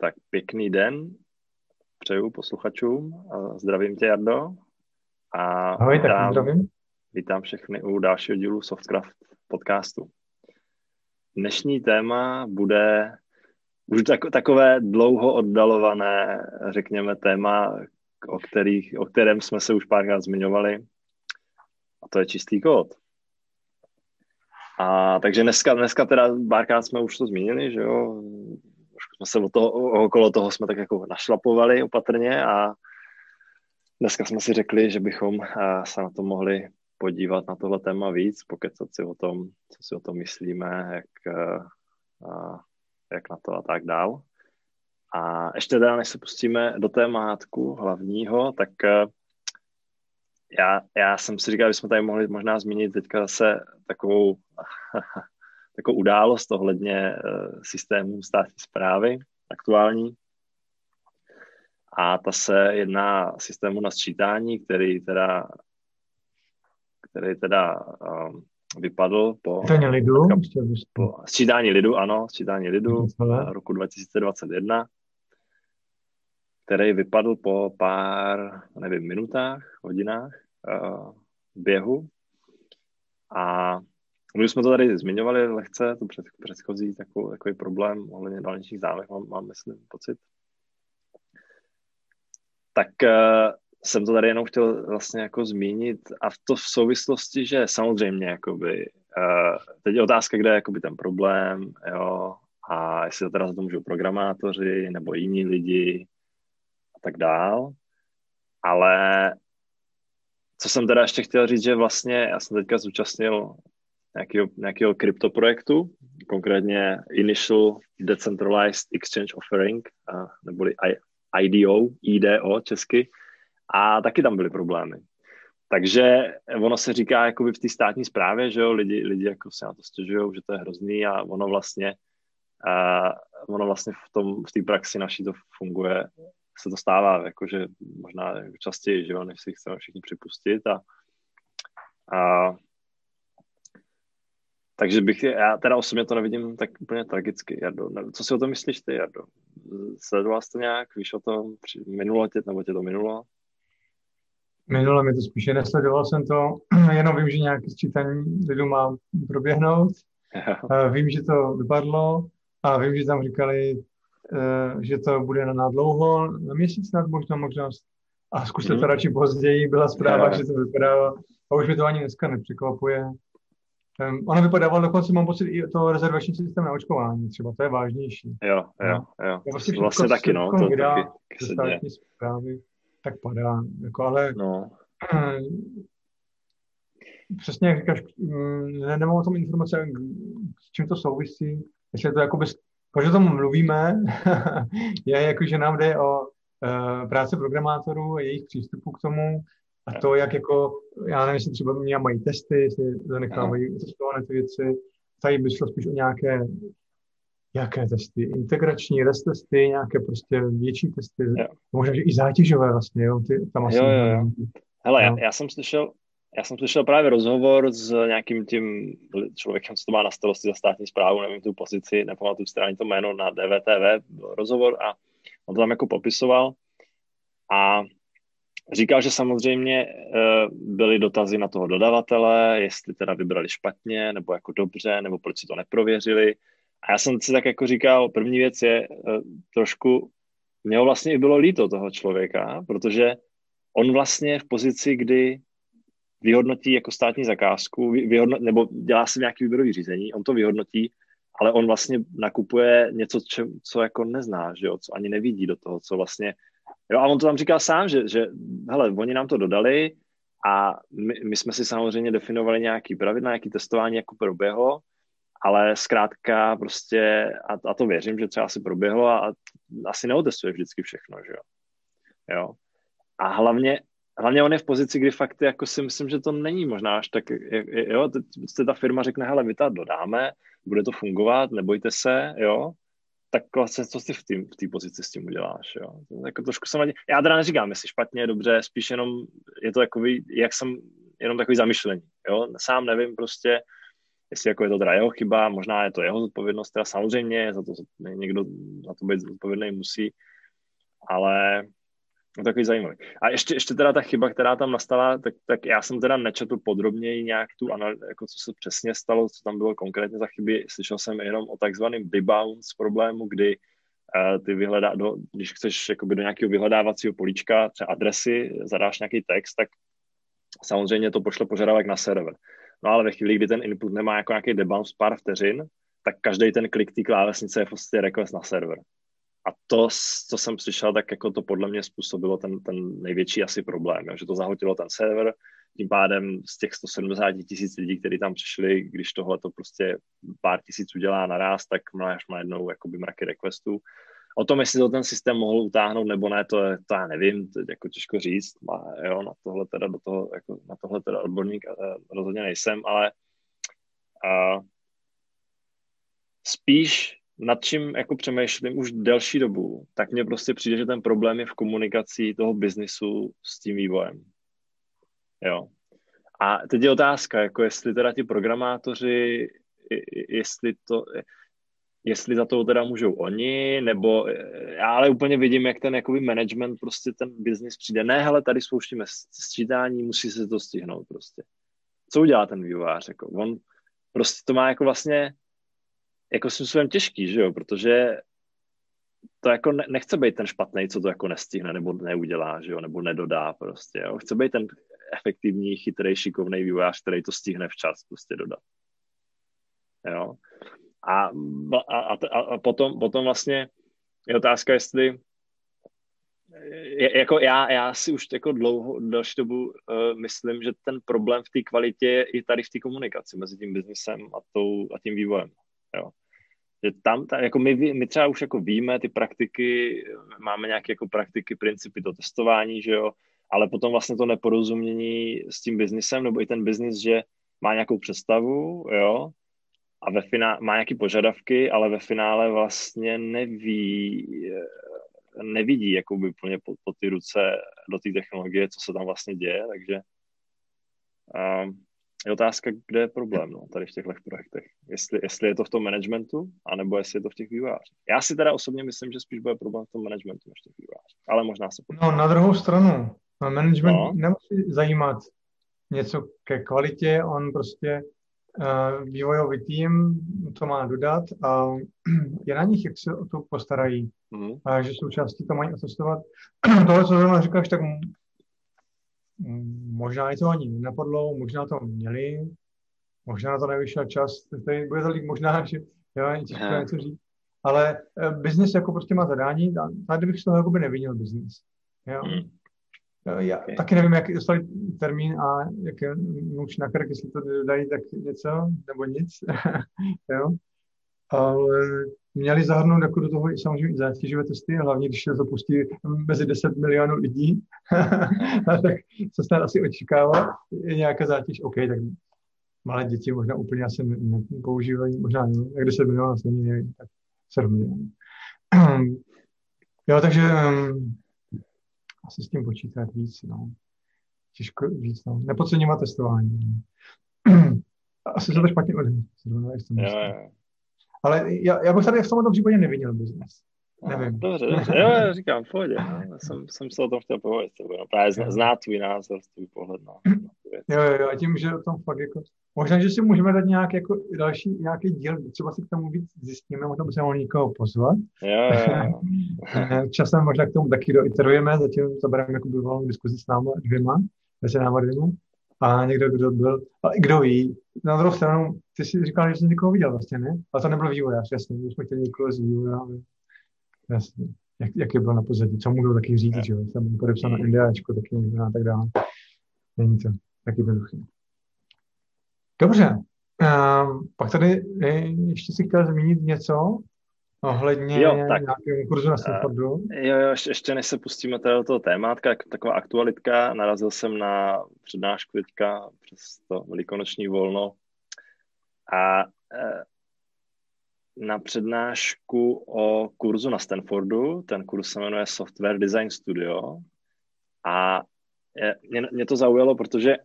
Tak pěkný den přeju posluchačům. Zdravím tě, Jardo. A Ahoj, vítám, tak zdravím. Vítám všechny u dalšího dílu Softcraft podcastu. Dnešní téma bude už tak, takové dlouho oddalované, řekněme, téma, o, kterých, o kterém jsme se už párkrát zmiňovali, a to je čistý kód. A takže dneska, dneska teda párkrát jsme už to zmínili, že jo, jsme se od toho, okolo toho jsme tak jako našlapovali opatrně a dneska jsme si řekli, že bychom se na to mohli podívat na tohle téma víc, pokecat si o tom, co si o tom myslíme, jak, a, jak na to a tak dál. A ještě teda, než se pustíme do témátku hlavního, tak já, já jsem si říkal, že jsme tady mohli možná zmínit teďka zase takovou jako událost ohledně uh, systému státní zprávy aktuální. A ta se jedná systému na sčítání, který teda, který teda um, vypadl po, sčítání lidu, po sčítání lidu, ano, sčítání lidu roku 2021, který vypadl po pár, nevím, minutách, hodinách uh, běhu. A my jsme to tady zmiňovali lehce, tu před, předchozí takový, takový problém ohledně dálničních známek, mám, mám myslím pocit. Tak uh, jsem to tady jenom chtěl vlastně jako zmínit a v to v souvislosti, že samozřejmě jakoby, uh, teď je otázka, kde je ten problém, jo, a jestli to teda za to můžou programátoři nebo jiní lidi a tak dál. Ale co jsem teda ještě chtěl říct, že vlastně já jsem teďka zúčastnil nějakého, nějakého kryptoprojektu, konkrétně Initial Decentralized Exchange Offering, neboli IDO, IDO česky, a taky tam byly problémy. Takže ono se říká jakoby v té státní správě, že jo, lidi, lidi jako se na to stěžují, že to je hrozný a ono vlastně, uh, ono vlastně v tom, v té praxi naší to funguje, se to stává, jakože možná častěji, že jo, než si chceme všichni připustit a, a takže bych, já teda osobně to nevidím tak úplně tragicky, Jardo. Co si o tom myslíš ty, Jardo? Sledoval jsi to nějak? Víš o tom? Minulo tě, nebo tě to minulo? Minulo mi to spíše, nesledoval jsem to, jenom vím, že nějaké sčítání lidu má proběhnout. Jo. Vím, že to vypadlo a vím, že tam říkali, eh, že to bude na dlouho, na měsíc nad možná možnost. A zkuste to mhm. radši později, byla zpráva, že to vypadá, a už mi to ani dneska nepřekvapuje. Um, ono vypadávalo dokonce, mám pocit, i to rezervační systém na očkování, třeba to je vážnější. Jo, jo, jo. To vlastně, vlastně taky, no. To taky, taky státní zprávy, tak padá. Jako, ale no. přesně jak říkáš, mm, ne, nemám o tom informace, s čím to souvisí, jestli je to jakoby, proč o tom mluvíme, je jako, že nám jde o uh, práce programátorů a jejich přístupu k tomu, a to, jak jako, já nevím, jestli třeba mě mají testy, jestli zanechávají testované ty věci, tady by šlo spíš o nějaké jaké testy, integrační rest testy, nějaké prostě větší testy, jo. možná, že i zátěžové vlastně, jo, ty tam asi... Jo, jo, jo. Hele, já, já, jsem slyšel, já jsem slyšel právě rozhovor s nějakým tím člověkem, co to má na starosti za státní zprávu, nevím tu pozici, nepamatuju si ani to jméno na DVTV, rozhovor a on to tam jako popisoval. A Říkal, že samozřejmě uh, byly dotazy na toho dodavatele, jestli teda vybrali špatně, nebo jako dobře, nebo proč si to neprověřili. A já jsem si tak jako říkal, první věc je uh, trošku, mě vlastně i bylo líto toho člověka, protože on vlastně v pozici, kdy vyhodnotí jako státní zakázku, vyhodnot, nebo dělá si nějaký výběrový řízení, on to vyhodnotí, ale on vlastně nakupuje něco, če, co jako nezná, že jo, co ani nevidí do toho, co vlastně Jo, a on to tam říkal sám, že, že hele, oni nám to dodali a my, my jsme si samozřejmě definovali nějaký pravidla, nějaký testování jako proběhlo, ale zkrátka prostě, a, a to věřím, že třeba asi proběhlo a, a asi neotestuje vždycky všechno, že jo. jo. A hlavně, hlavně on je v pozici, kdy fakt jako si myslím, že to není možná až tak, jo, teď ta firma řekne, hele, my to dodáme, bude to fungovat, nebojte se, jo, tak vlastně co ty v té v pozici s tím uděláš, jo. Jako trošku jsem, já teda neříkám, jestli špatně, dobře, spíš jenom je to takový, jak jsem, jenom takový zamyšlení, jo. Sám nevím prostě, jestli jako je to teda jeho chyba, možná je to jeho zodpovědnost, teda samozřejmě, za to někdo za to být zodpovědný musí, ale je takový zajímavý. A ještě, ještě teda ta chyba, která tam nastala, tak, tak já jsem teda nečetl podrobněji nějak tu jako co se přesně stalo, co tam bylo konkrétně za chyby. Slyšel jsem jenom o takzvaném debounce problému, kdy uh, ty vyhledá, do, když chceš jakoby do nějakého vyhledávacího políčka, třeba adresy, zadáš nějaký text, tak samozřejmě to pošle požadavek na server. No ale ve chvíli, kdy ten input nemá jako nějaký debounce pár vteřin, tak každý ten klik té klávesnice je podstatě request na server. A to, co jsem slyšel, tak jako to podle mě způsobilo ten, ten největší asi problém, jo, že to zahotilo ten server, tím pádem z těch 170 tisíc lidí, kteří tam přišli, když tohle to prostě pár tisíc udělá naraz, tak máš najednou jakoby mraky requestů. O tom, jestli to ten systém mohl utáhnout nebo ne, to, je, to já nevím, to je jako těžko říct. A jo, na tohle teda, do toho, jako, na tohle teda odborník uh, rozhodně nejsem, ale uh, spíš nad čím jako přemýšlím už delší dobu, tak mně prostě přijde, že ten problém je v komunikaci toho biznisu s tím vývojem. Jo. A teď je otázka, jako jestli teda ti programátoři, jestli to, jestli za to teda můžou oni, nebo já ale úplně vidím, jak ten jakoby management prostě ten biznis přijde. Ne, hele, tady spouštíme sčítání, musí se to stihnout prostě. Co udělá ten vývojář? Jako? On prostě to má jako vlastně jako svým těžký, že jo, protože to jako ne, nechce být ten špatný, co to jako nestihne nebo neudělá, že jo, nebo nedodá prostě, jo. Chce být ten efektivní, chytrý, šikovný vývojář, který to stihne včas prostě dodat. Jo. A, a, a, a potom, potom vlastně je otázka, jestli je, jako já, já si už jako dlouho, další dobu uh, myslím, že ten problém v té kvalitě je i tady v té komunikaci mezi tím biznesem a, tou, a tím vývojem. Jo. Že tam, ta, jako my, my třeba už jako víme ty praktiky, máme nějaké jako praktiky, principy do testování, že jo, ale potom vlastně to neporozumění s tím biznisem, nebo i ten biznis, že má nějakou představu, jo, a ve finále má nějaké požadavky, ale ve finále vlastně neví, nevidí jakoby úplně po, po ty ruce do té technologie, co se tam vlastně děje, takže um, je otázka, kde je problém no, tady v těchto projektech. Jestli, jestli je to v tom managementu, anebo jestli je to v těch vývojářích. Já si teda osobně myslím, že spíš bude problém v tom managementu než v těch vývojářích. Ale možná se No, na druhou stranu, management no. nemusí zajímat něco ke kvalitě, on prostě uh, vývojový tým to má dodat a je na nich, jak se o to postarají. Mm. A že součástí to mají otestovat. Tohle, co zrovna říkáš, tak možná i to ani nenapadlo, možná to měli, možná na to nevyšel čas, tady bude to lík možná, že jo, těžko něco říct. Ale uh, biznis jako prostě má zadání, tady bych z toho jako by nevinil biznis. Jo. Hmm. Eh, já okay. taky nevím, jak dostali termín a jak je nůž na krk, jestli to dají tak něco nebo nic. jo. Ale měli zahrnout jako do toho i samozřejmě zátěžové testy, hlavně když se to pustí mezi 10 milionů lidí, tak se snad asi očekává, nějaká zátěž, OK, tak malé děti možná úplně asi nepoužívají, možná ne, jak 10 milionů asi není, tak 7 milionů. jo, takže um, asi s tím počítat víc, no. Těžko víc, no. Nepodceňovat testování. asi se to špatně odhledí. Jo, jo. Ale já, já bych tady v tomto případě neviděl biznes. Nevím. Dobře, dobře. Jo, já říkám, v pohodě. No. Já jsem, jsem se o tom chtěl povědět. No, právě zná, zná tvůj názor, tvůj pohled na, Jo, jo, jo, a tím, že o tom fakt jako... Možná, že si můžeme dát nějak jako další, nějaký díl, třeba si k tomu víc zjistíme, možná by se mohl někoho pozvat. Jo, jo. Časem možná k tomu taky doiterujeme, zatím to bereme jako bývalou diskuzi s námi dvěma, mezi náma dvěma. A někdo, kdo byl, a kdo ví, na druhou stranu, ty jsi říkal, že jsi někoho viděl vlastně, ne? Ale to nebyl vývojář, jasně, my jsme chtěli někoho z vývojáře. Jasně. Jak, jak je byl na pozadí, co můžou taky říct, že jo? Tam byl podepsán na NDAčko, taky a tak dále. Není to tak jednoduché. Dobře. Uh, pak tady ještě si chtěl zmínit něco ohledně jo, tak, nějakého kurzu na Stanfordu. Uh, jo, jo, ještě, ještě než se pustíme tady do toho témátka, taková aktualitka, narazil jsem na přednášku teďka přes to velikonoční volno a uh, na přednášku o kurzu na Stanfordu. Ten kurz se jmenuje Software Design Studio. A mě, mě to zaujalo, protože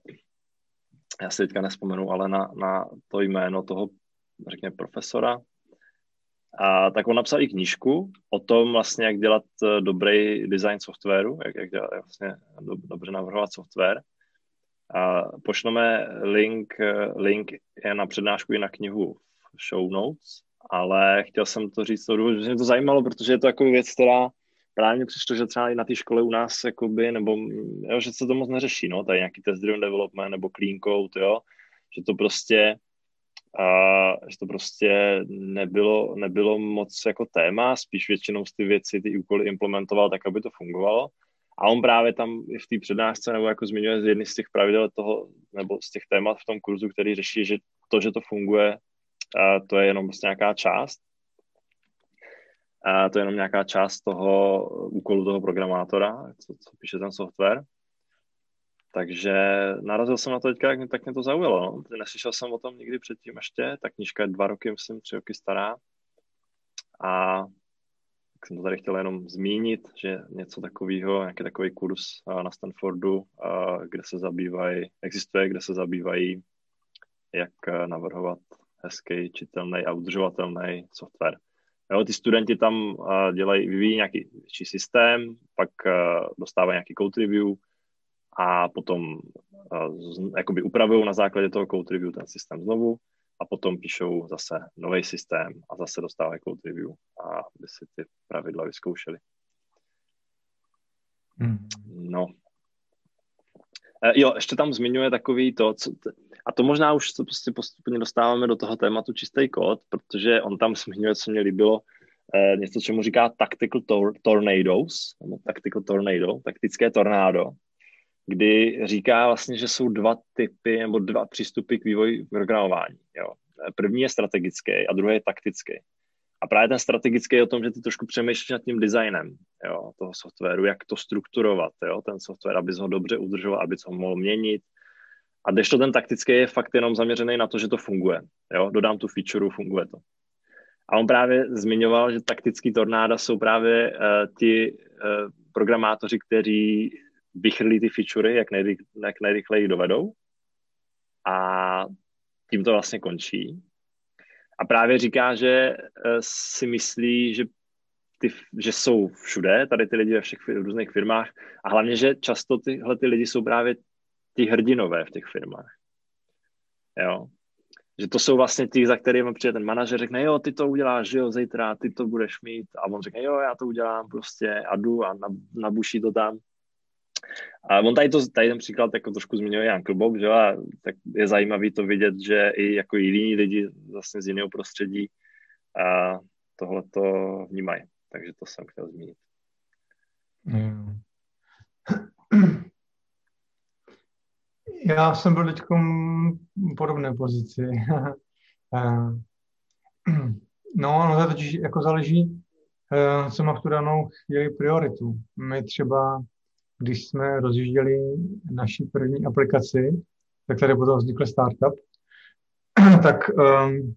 já si teďka nespomenu, ale na, na to jméno toho, řekněme, profesora, a tak on napsal i knížku o tom vlastně, jak dělat eh, dobrý design softwaru, jak, jak dělat vlastně do, dobře navrhovat software. A pošleme link, eh, link je na přednášku i na knihu v show notes, ale chtěl jsem to říct, to, že mě to zajímalo, protože je to jako věc, která právě přišlo, že třeba i na té škole u nás, jakoby, nebo jo, že se to moc neřeší, no, tady nějaký test driven development nebo clean code, jo, že to prostě a že to prostě nebylo, nebylo moc jako téma, spíš většinou ty věci, ty úkoly implementoval tak, aby to fungovalo. A on právě tam v té přednášce nebo jako zmiňuje z jedny z těch pravidel toho, nebo z těch témat v tom kurzu, který řeší, že to, že to funguje, a to je jenom prostě nějaká část. A to je jenom nějaká část toho úkolu toho programátora, co, co píše ten software. Takže narazil jsem na to teďka, tak mě to zaujalo. No. Neslyšel jsem o tom nikdy předtím ještě. Ta knížka je dva roky, myslím, tři roky stará. A tak jsem to tady chtěl jenom zmínit, že něco takového, nějaký takový kurz na Stanfordu, kde se zabývají, existuje, kde se zabývají, jak navrhovat hezký, čitelný a udržovatelný software. Jo, ty studenti tam dělají, vyvíjí nějaký systém, pak dostávají nějaký code review, a potom uh, jakoby upravují na základě toho code review ten systém znovu a potom píšou zase nový systém a zase dostávají code review a aby si ty pravidla vyzkoušeli. Mm. No. E, jo, ještě tam zmiňuje takový to, co, a to možná už to prostě postupně dostáváme do toho tématu čistý kód, protože on tam zmiňuje, co mě líbilo, e, něco, čemu říká tactical tor- tornadoes, nebo tactical tornado, taktické tornádo, kdy říká vlastně, že jsou dva typy nebo dva přístupy k vývoji programování. Jo. První je strategický a druhý je taktický. A právě ten strategický je o tom, že ty trošku přemýšlíš nad tím designem jo, toho softwaru, jak to strukturovat, jo, ten software, aby ho dobře udržoval, aby ho mohl měnit. A když to ten taktický je fakt jenom zaměřený na to, že to funguje. Jo, dodám tu feature, funguje to. A on právě zmiňoval, že taktický tornáda jsou právě uh, ti uh, programátoři, kteří vychrlí ty featurey, jak, nejrych, jak nejrychleji dovedou a tím to vlastně končí. A právě říká, že eh, si myslí, že, ty, že jsou všude, tady ty lidi ve všech různých firmách a hlavně, že často tyhle ty lidi jsou právě ti hrdinové v těch firmách. Jo. Že to jsou vlastně ti, za kterými přijde ten manažer, řekne, jo, ty to uděláš, jo, zítra, ty to budeš mít. A on řekne, jo, já to udělám prostě a jdu a nabuší to tam. A on tady, to, tady ten příklad jako trošku zmiňuje Jan Klubok, že a tak je zajímavý to vidět, že i jako jiní lidi vlastně z jiného prostředí a tohle to vnímají. Takže to jsem chtěl zmínit. Já jsem byl teď v podobné pozici. no, no to totiž jako záleží, eh, co má v tu danou chvíli prioritu. My třeba když jsme rozjížděli naší první aplikaci, tak tady potom vznikl startup, tak um,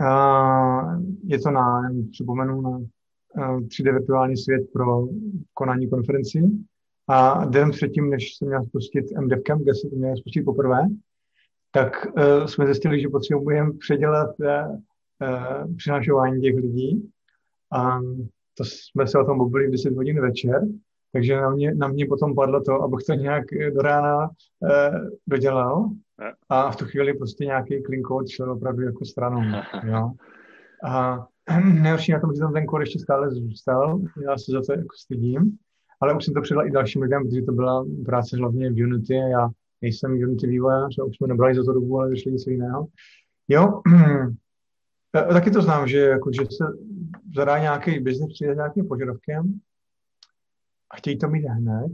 uh, je to na, připomenu, na uh, 3D virtuální svět pro konání konferenci. A den předtím, než se měl spustit MDevCamp, kde se to měl spustit poprvé, tak uh, jsme zjistili, že potřebujeme předělat uh, uh, přinášování těch lidí. A to jsme se o tom bavili v 10 hodin večer takže na mě, na mě potom padlo to, abych to nějak do rána eh, dodělal a v tu chvíli prostě nějaký code šel opravdu jako stranou. Jo. A nejhorší na tom, že tam ten kód ještě stále zůstal, já se za to jako stydím, ale už jsem to předal i dalším lidem, protože to byla práce hlavně v Unity a já nejsem Unity vývojář a už jsme nebrali za to dobu, ale vyšli něco jiného. Jo, taky to znám, že, jako, že se zadá nějaký business, přijde nějakým požadavkem a chtějí to mít hned.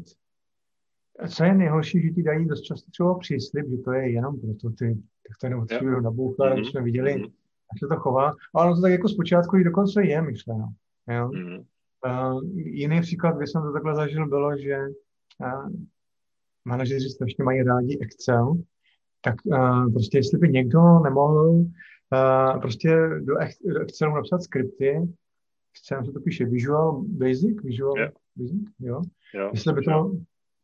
Co je nejhorší, že ti dají dost často třeba příslip, že to je jenom ty, tak to jenom třeba nabouchla, mm-hmm. jsme viděli, mm-hmm. jak se to chová. Ale ono to tak jako zpočátku i dokonce je myšleno. Jo? Mm-hmm. Uh, jiný příklad, kdy jsem to takhle zažil, bylo, že uh, manažeři strašně mají rádi Excel, tak uh, prostě jestli by někdo nemohl uh, prostě do Excelu napsat skripty, se to píše Visual Basic, Visual yeah jo? jo. Jestli by to,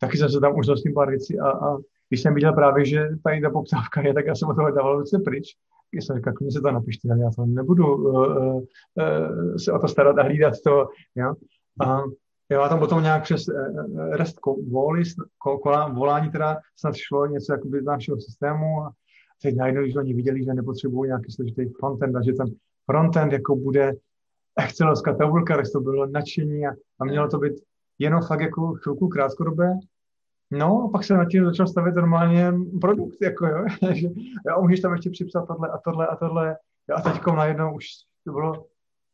taky jsem se tam už s tím pár věcí a, a když jsem viděl právě, že tady ta poptávka je, tak já jsem o toho dával ruce pryč. Já jsem říkal, klidně se to napište, ale já to nebudu uh, uh, se o to starat a hlídat to. Jo? A já tam potom nějak přes uh, REST volis, volání teda snad šlo něco jakoby z našeho systému a teď najednou, když oni viděli, že nepotřebují nějaký složitý frontend a že ten frontend jako bude excelovská tabulka, tak to bylo nadšení a, a mělo to být jenom fakt jako chvilku krátkodobé. No, a pak se na tím začal stavět normálně produkt, jako jo, že jo, můžeš tam ještě připsat tohle a tohle a tohle. Jo, a teď najednou už to bylo,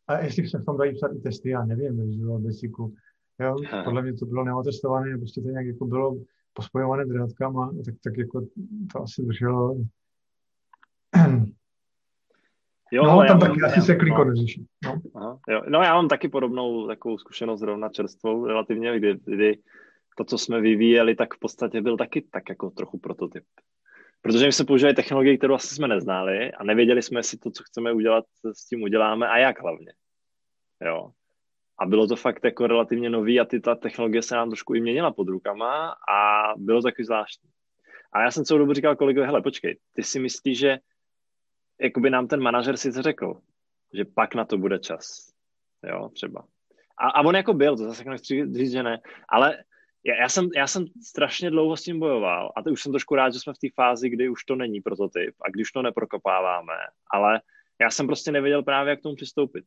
a jestli se v tom dají psat i testy, já nevím, že bylo basicu. Jo, podle mě to bylo neotestované, prostě to nějak jako bylo pospojované drátkama, tak, tak jako to asi drželo Jo, no, tam taky asi se kliko no. neřeší. No. Aha, jo. no já mám taky podobnou takovou zkušenost zrovna čerstvou relativně, kdy, kdy to, co jsme vyvíjeli, tak v podstatě byl taky tak jako trochu prototyp. Protože my jsme používali technologii, kterou asi jsme neznali a nevěděli jsme, jestli to, co chceme udělat, s tím uděláme a jak hlavně. Jo. A bylo to fakt jako relativně nový a ty, ta technologie se nám trošku i měnila pod rukama a bylo to takový zvláštní. A já jsem celou dobu říkal kolegovi, hele, počkej, ty si myslíš, že jakoby nám ten manažer sice řekl, že pak na to bude čas. Jo, třeba. A, a on jako byl, to zase nechci říct, že ne, ale já, já, jsem, já jsem strašně dlouho s tím bojoval a to už jsem trošku rád, že jsme v té fázi, kdy už to není prototyp a když to neprokopáváme, ale já jsem prostě nevěděl právě, jak k tomu přistoupit.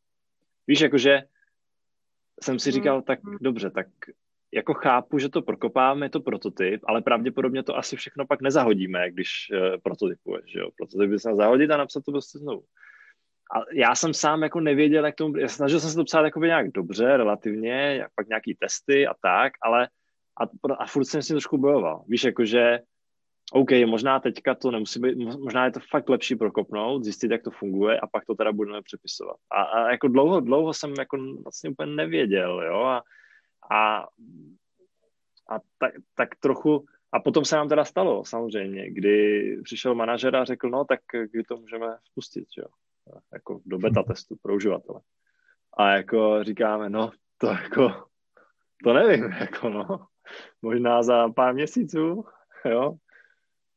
Víš, jakože jsem si říkal, tak dobře, tak jako chápu, že to prokopáme, je to prototyp, ale pravděpodobně to asi všechno pak nezahodíme, když uh, prototypuješ, že jo. Prototyp bys zahodit a napsat to prostě znovu. A já jsem sám jako nevěděl, jak tomu, já snažil jsem se to psát jako nějak dobře, relativně, jak pak nějaký testy a tak, ale a, a furt jsem si trošku bojoval. Víš, jakože OK, možná teďka to nemusí být, možná je to fakt lepší prokopnout, zjistit, jak to funguje a pak to teda budeme přepisovat. A, a jako dlouho, dlouho jsem jako vlastně úplně nevěděl, jo, a, a, a tak, tak trochu, a potom se nám teda stalo samozřejmě, kdy přišel manažer a řekl, no tak kdy to můžeme spustit, jo, jako do beta testu pro uživatele. A jako říkáme, no to jako, to nevím, jako no, možná za pár měsíců, jo,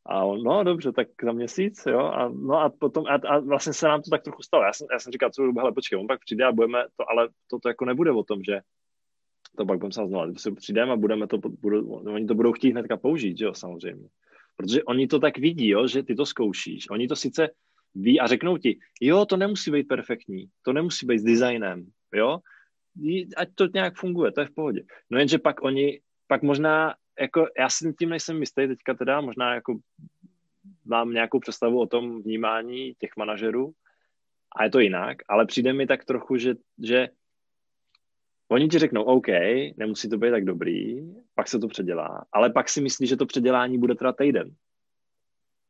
a on, no dobře, tak za měsíc, jo, a, no a potom, a, a vlastně se nám to tak trochu stalo. Já jsem, já jsem říkal, co hele, počkej, on pak přijde a budeme to, ale to, to jako nebude o tom, že to pak budeme se znova, když přijdeme a budeme to, budou, oni to budou chtít hnedka použít, jo, samozřejmě. Protože oni to tak vidí, jo, že ty to zkoušíš. Oni to sice ví a řeknou ti, jo, to nemusí být perfektní, to nemusí být s designem, jo, ať to nějak funguje, to je v pohodě. No jenže pak oni, pak možná, jako já si tím nejsem jistý teďka teda, možná jako mám nějakou představu o tom vnímání těch manažerů a je to jinak, ale přijde mi tak trochu, že, že Oni ti řeknou, OK, nemusí to být tak dobrý, pak se to předělá, ale pak si myslí, že to předělání bude trvat týden.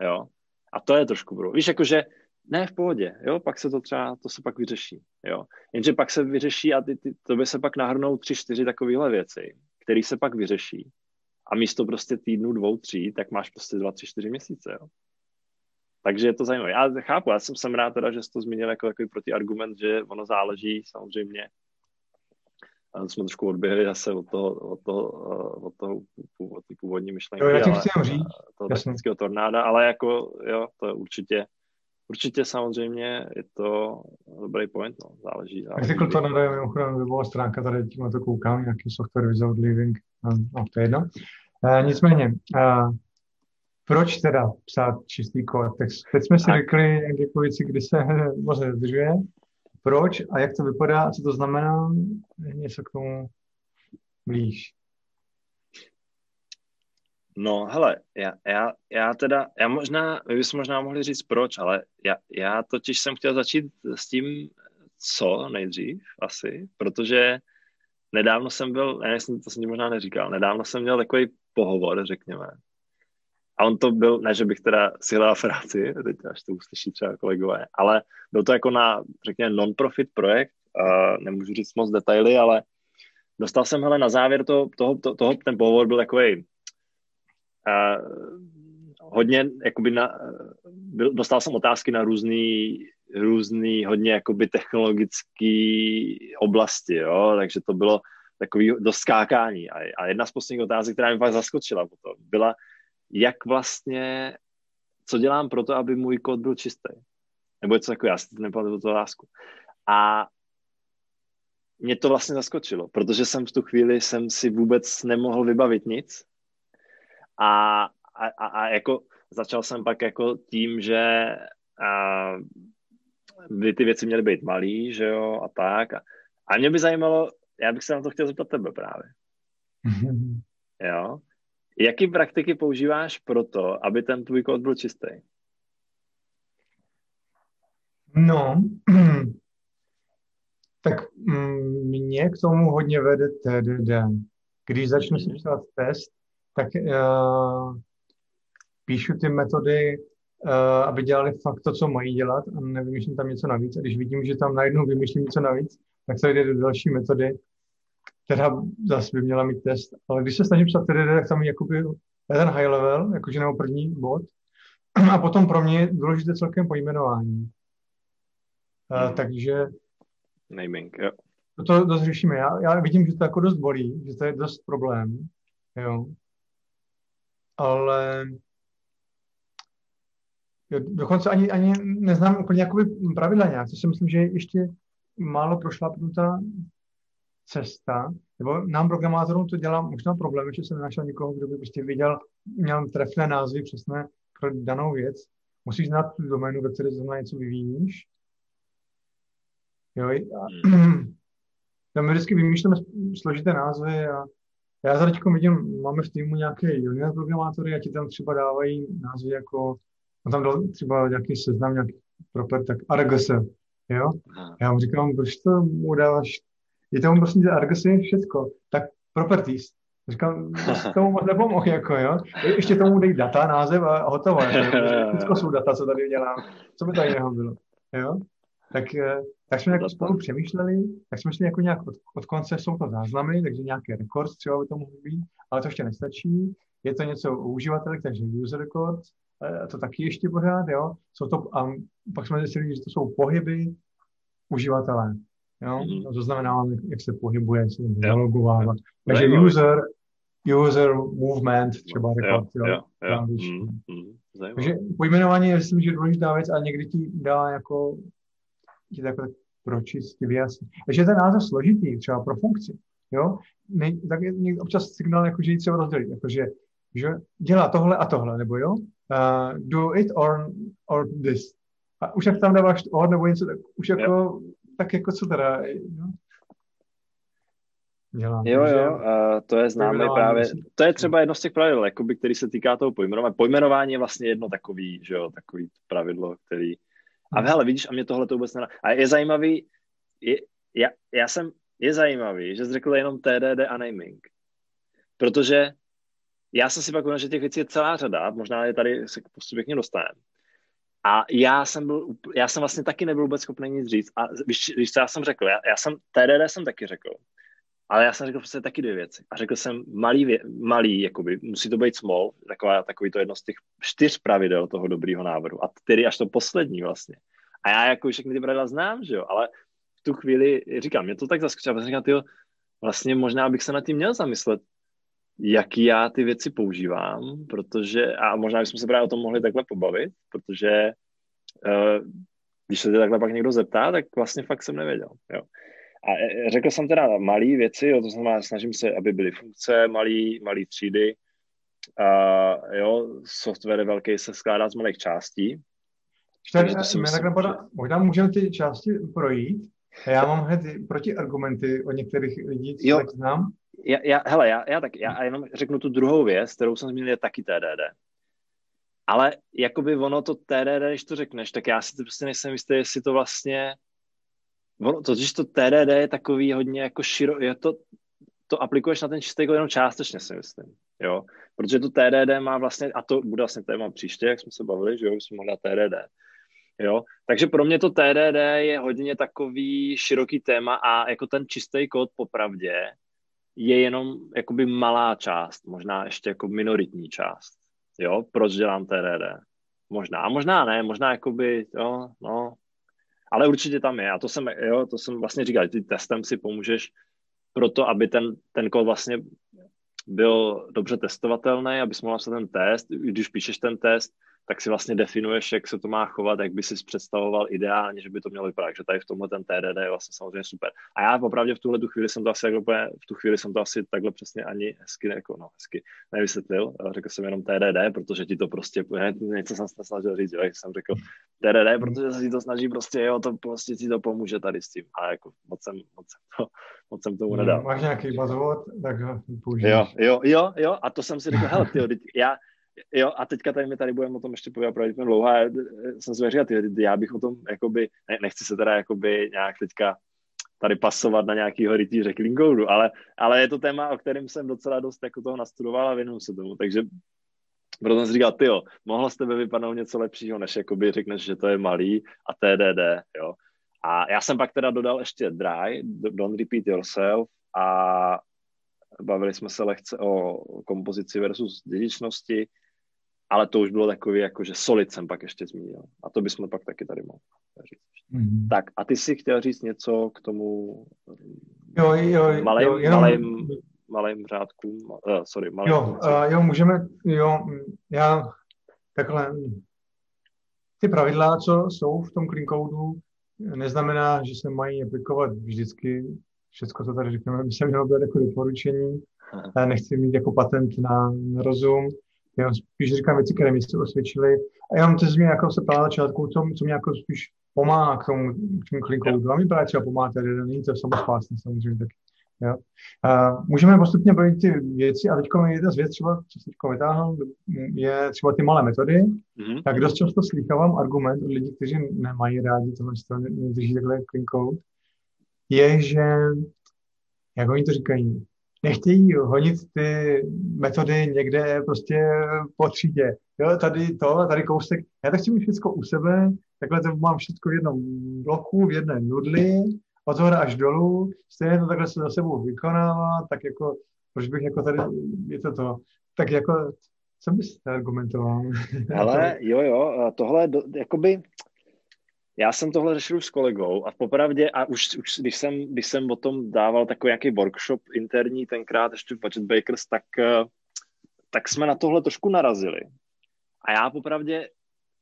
Jo? A to je trošku bro. Víš, jakože ne v pohodě, jo, pak se to třeba, to se pak vyřeší, jo. Jenže pak se vyřeší a ty, ty, to by se pak nahrnou tři, čtyři takovéhle věci, které se pak vyřeší. A místo prostě týdnu, dvou, tří, tak máš prostě dva, tři, čtyři měsíce, jo. Takže je to zajímavé. Já chápu, já jsem, jsem rád teda, že jsi to zmínil jako takový protiargument, že ono záleží samozřejmě a jsme trošku odběhli zase od toho, od toho, eh, od toho od té původní myšlenky. Jo, já ti chci říct. Toho technického tornáda, ale jako, jo, to je určitě, určitě samozřejmě je to dobrý point, no, záleží. záleží Jak řekl tornádo je mimochodem webová stránka, tady tím na to koukám, nějaký software without living, no, to je jedno. E, nicméně, e, proč teda psát čistý kód? Tak teď jsme si tak. řekli nějaké věci, kdy se moc nedržuje, proč a jak to vypadá a co to znamená, něco k tomu blíž. No, hele, já, já, já teda, já možná, my bychom možná mohli říct proč, ale já, já totiž jsem chtěl začít s tím, co nejdřív asi, protože nedávno jsem byl, já jsem, to jsem ti možná neříkal, nedávno jsem měl takový pohovor, řekněme, a on to byl, ne, že bych teda si hledal práci, teď až to uslyší třeba kolegové, ale byl to jako na, řekněme, non-profit projekt, a nemůžu říct moc detaily, ale dostal jsem, hele, na závěr to, toho, to, toho, ten pohovor byl takový hodně, jakoby na, byl, dostal jsem otázky na různý, různý hodně jakoby technologický oblasti, jo, takže to bylo takový dost skákání. A, a jedna z posledních otázek, která mi fakt zaskočila potom, byla, jak vlastně, co dělám pro to, aby můj kód byl čistý. Nebo něco takového, já si nepamatuju tu otázku. A mě to vlastně zaskočilo, protože jsem v tu chvíli jsem si vůbec nemohl vybavit nic a, a, a, a jako začal jsem pak jako tím, že a, by ty věci měly být malý, že jo, a tak. A, a mě by zajímalo, já bych se na to chtěl zeptat tebe právě. jo. Jaký praktiky používáš pro to, aby ten tvůj kód byl čistý? No, tak mm, mě k tomu hodně vede TDD. Když začnu si psát test, tak uh, píšu ty metody, uh, aby dělali fakt to, co mají dělat a nevymýšlím tam něco navíc. A když vidím, že tam najednou vymýšlím něco navíc, tak se jde do další metody, která zase by měla mít test. Ale když se snažím psat TDD, tak tam je jakoby ten high level, jakože nebo první bod. A potom pro mě je důležité celkem pojmenování. Uh, takže naming, jo. To dost řešíme. Já, já vidím, že to jako dost bolí, že to je dost problém, jo. Ale dokonce ani, ani neznám úplně jakoby pravidla nějak, to si myslím, že je ještě málo prošlapnutá cesta, nebo nám programátorům to dělá možná problém, že jsem nenašel někoho, kdo by prostě viděl, měl trefné názvy přesné pro danou věc. Musíš znát tu doménu, ve které zrovna něco vyvíjíš, Jo, a, hmm. my vždycky vymýšlíme složité názvy a já za vidím, máme v týmu nějaké junior programátory a ti tam třeba dávají názvy jako, no tam dal třeba nějaký seznam, nějaký proper, tak Argos, jo? Já mu říkám, proč to mu dáváš, je tam prostě Argos je všecko, tak properties. Říkám, tomu moc nepomohl, jako, jo. Ještě tomu dej data, název a hotovo. Jako, všechno jsou data, co tady dělám. Co by tady jiného bylo, jo? Tak eh, tak jsme jako spolu přemýšleli, tak jsme šli jako nějak od, od konce, jsou to záznamy, takže nějaký rekord třeba by to mohlo být, ale to ještě nestačí. Je to něco u uživatelů, takže user record, a to taky ještě pořád, jo. Jsou to, a pak jsme zjistili, že to jsou pohyby uživatele. Jo? Mm-hmm. To znamená, jak se pohybuje, jak se zalogovává. Takže user, user movement, třeba rekord, jo. jo, jo. Mm-hmm. Takže pojmenování je, myslím, že důležitá věc a někdy ti dá jako ti takhle pročist, vyjasnit. Takže ten název složitý, třeba pro funkci, jo, ne, tak je občas signál, jako, že ji třeba rozdělit, jakože že dělá tohle a tohle, nebo jo, uh, do it or, or this. A už jak tam dáváš or nebo něco, tak už jako. Tak jako co teda, jo? Dělám. Jo, jo, uh, to je známé právě, to je třeba jedno z těch pravidel, jakoby, který se týká toho pojmenování. Pojmenování je vlastně jedno takový, že jo, takový pravidlo, který a hmm. hele, vidíš, a mě tohle to vůbec nedá. A je zajímavý, je, já, já jsem, je zajímavý, že jsi řekl jenom TDD a naming. Protože já jsem si pak uvědomil, že těch věcí je celá řada, možná je tady se postupně dostaneme. A já jsem, byl, já jsem vlastně taky nebyl vůbec schopný nic říct. A víš, víš co já jsem řekl? Já, já jsem, TDD jsem taky řekl. Ale já jsem řekl prostě taky dvě věci. A řekl jsem malý, vě, malý jakoby, musí to být small, taková, takový to jedno z těch čtyř pravidel toho dobrýho návrhu. A tedy až to poslední vlastně. A já jako všechny ty pravidla znám, že jo, ale v tu chvíli, říkám, mě to tak zaskočilo, protože říkám, tyjo, vlastně možná bych se na tím měl zamyslet, jaký já ty věci používám, protože, a možná bychom se právě o tom mohli takhle pobavit, protože uh, když se takhle pak někdo zeptá, tak vlastně fakt jsem nevěděl, jo. A e, řekl jsem teda malé věci, jo, to znamená, snažím se, aby byly funkce, malý, malý třídy. A, jo, software velký se skládá z malých částí. Takže to si myslím, napadá, možná můžeme ty části projít. Já mám hned protiargumenty od některých lidí, co jo, tak znám. Já, já, hele, já, já tak, já jenom řeknu tu druhou věc, kterou jsem zmínil, je taky TDD. Ale jakoby ono to TDD, když to řekneš, tak já si to prostě nejsem jistý, jestli to vlastně ono, totiž to TDD je takový hodně jako širo, je to, to aplikuješ na ten čistý kód jenom částečně si myslím, jo, protože to TDD má vlastně, a to bude vlastně téma příště, jak jsme se bavili, že jo, jsme mohli TDD, jo, takže pro mě to TDD je hodně takový široký téma a jako ten čistý kód popravdě je jenom jakoby malá část, možná ještě jako minoritní část, jo, proč dělám TDD, možná, a možná ne, možná jakoby, jo, no, ale určitě tam je. A to jsem, jo, to jsem vlastně říkal, ty testem si pomůžeš pro to, aby ten, ten kód vlastně byl dobře testovatelný, abys mohl ten test. Když píšeš ten test, tak si vlastně definuješ, jak se to má chovat, jak by si představoval ideálně, že by to mělo vypadat. že tady v tomhle ten TDD je vlastně samozřejmě super. A já opravdu v tuhle tu chvíli jsem to asi úplně, v tu chvíli jsem to asi takhle přesně ani hezky, jako, no, hezky nevysvětlil. Řekl jsem jenom TDD, protože ti to prostě, něco jsem se snažil říct, jo, jsem řekl TDD, protože se ti to snaží prostě, jo, to prostě ti to pomůže tady s tím. A jako moc jsem, moc jsem, to, moc jsem tomu nedal. Máš nějaký buzzword, tak ho Jo, jo, jo, jo, a to jsem si řekl, hele, tyjo, já, Jo, a teďka tady my tady budeme o tom ještě povídat pravděpodobně dlouho a jsem si říkat, já bych o tom, jakoby, ne, nechci se teda jakoby nějak teďka tady pasovat na nějakýho rytíře code, ale, ale je to téma, o kterém jsem docela dost jako toho nastudoval a věnuju se tomu, takže proto jsem si říkal, ty jo, mohlo z tebe vypadnout něco lepšího, než jakoby řekneš, že to je malý a TDD, jo. A já jsem pak teda dodal ještě dry, don't repeat yourself a bavili jsme se lehce o kompozici versus dědičnosti, ale to už bylo takový, jako že solid jsem pak ještě zmínil. A to bychom pak taky tady mohli říct. Mm-hmm. Tak a ty si chtěl říct něco k tomu jo, jo, malým, jo, jenom... malým, malým řádkům, uh, sorry, malým jo, uh, jo, můžeme, jo, já takhle, ty pravidla, co jsou v tom clean codeu, neznamená, že se mají aplikovat vždycky. Všechno, co tady řekneme, by se mělo být jako doporučení. Já nechci mít jako patent na rozum. Já spíš říkám věci, které mi se osvědčily. A já mám to změ, jako se ptala na začátku, co, co mě jako spíš pomáhá k tomu, k tomu klinkou. A mi právě třeba pomáhá tady, není to samospásný samozřejmě taky. Jo. A můžeme postupně projít ty věci a teď jedna z věcí, třeba, co se teď vytáhl, je třeba ty malé metody. Mm-hmm. Tak dost často slychávám argument od lidí, kteří nemají rádi tohle, nedrží takhle clean code, je, že, jak oni to říkají, nechtějí honit ty metody někde prostě po třídě. Jo, tady to, tady kousek. Já tak chci mít všechno u sebe, takhle to mám všechno v jednom bloku, v jedné nudli, od hora až dolů, stejně to takhle se za sebou vykonává, tak jako, proč bych jako tady, je to to, tak jako, co bys argumentoval? Ale jo, jo, tohle, do, jakoby, já jsem tohle řešil s kolegou a popravdě, a už, už když, jsem, když jsem o tom dával takový nějaký workshop interní tenkrát ještě v Budget Bakers, tak, eh, tak jsme na tohle trošku narazili. A já popravdě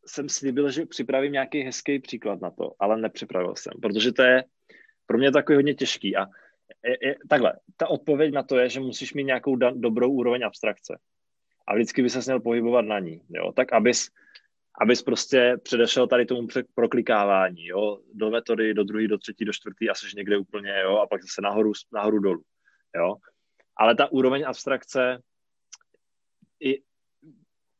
jsem slíbil, že připravím nějaký hezký příklad na to, ale nepřipravil jsem, protože to je pro mě takový hodně těžký. A je, je, takhle, ta odpověď na to je, že musíš mít nějakou da, dobrou úroveň abstrakce. A vždycky by se měl pohybovat na ní. Jo? Tak abys, abys prostě předešel tady tomu proklikávání, jo, do metody, do druhé, do třetí, do čtvrtý a jsi někde úplně, jo, a pak zase nahoru, nahoru dolů, jo. Ale ta úroveň abstrakce i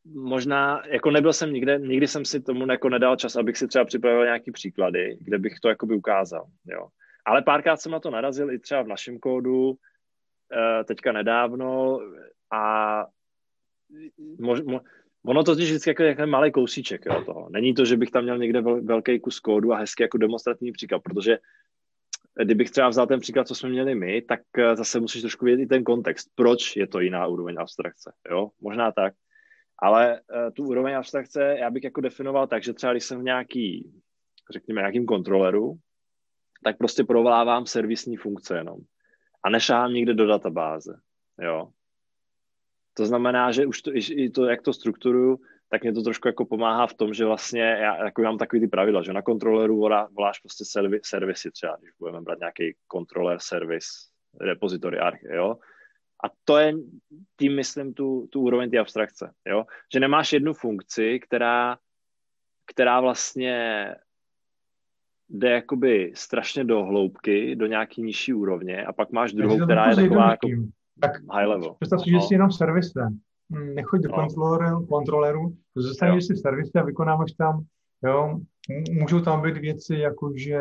možná, jako nebyl jsem nikde, nikdy jsem si tomu jako nedal čas, abych si třeba připravil nějaký příklady, kde bych to jakoby ukázal, jo. Ale párkrát jsem na to narazil i třeba v našem kódu, eh, teďka nedávno a mož, mo, Ono to vždycky jako nějaký malý kousíček jo, toho. Není to, že bych tam měl někde velký kus kódu a hezký jako demonstrativní příklad, protože kdybych třeba vzal ten příklad, co jsme měli my, tak eh, zase musíš trošku vědět i ten kontext, proč je to jiná úroveň abstrakce, jo, možná tak. Ale uh, tu úroveň abstrakce já bych jako definoval tak, že třeba když jsem v nějaký, řekněme, nějakým kontroleru, tak prostě provolávám servisní funkce jenom. A nešáhám nikde do databáze, jo. To znamená, že už to, i to, jak to strukturuju, tak mě to trošku jako pomáhá v tom, že vlastně já jako mám takový ty pravidla, že na kontroleru volá, voláš prostě servi, servisy třeba, když budeme brát nějaký kontroler, servis, repository arch, jo. A to je tím, myslím, tu, tu úroveň té abstrakce, jo. Že nemáš jednu funkci, která, která vlastně jde jakoby strašně do hloubky, do nějaký nižší úrovně a pak máš druhou, která je taková jako tak high level. Představ si, že no. jsi jenom servisem. Hm, nechoď do no. kontroleru, kontroleru zůstaneš si v servise a vykonáváš tam, jo, můžou tam být věci, jako že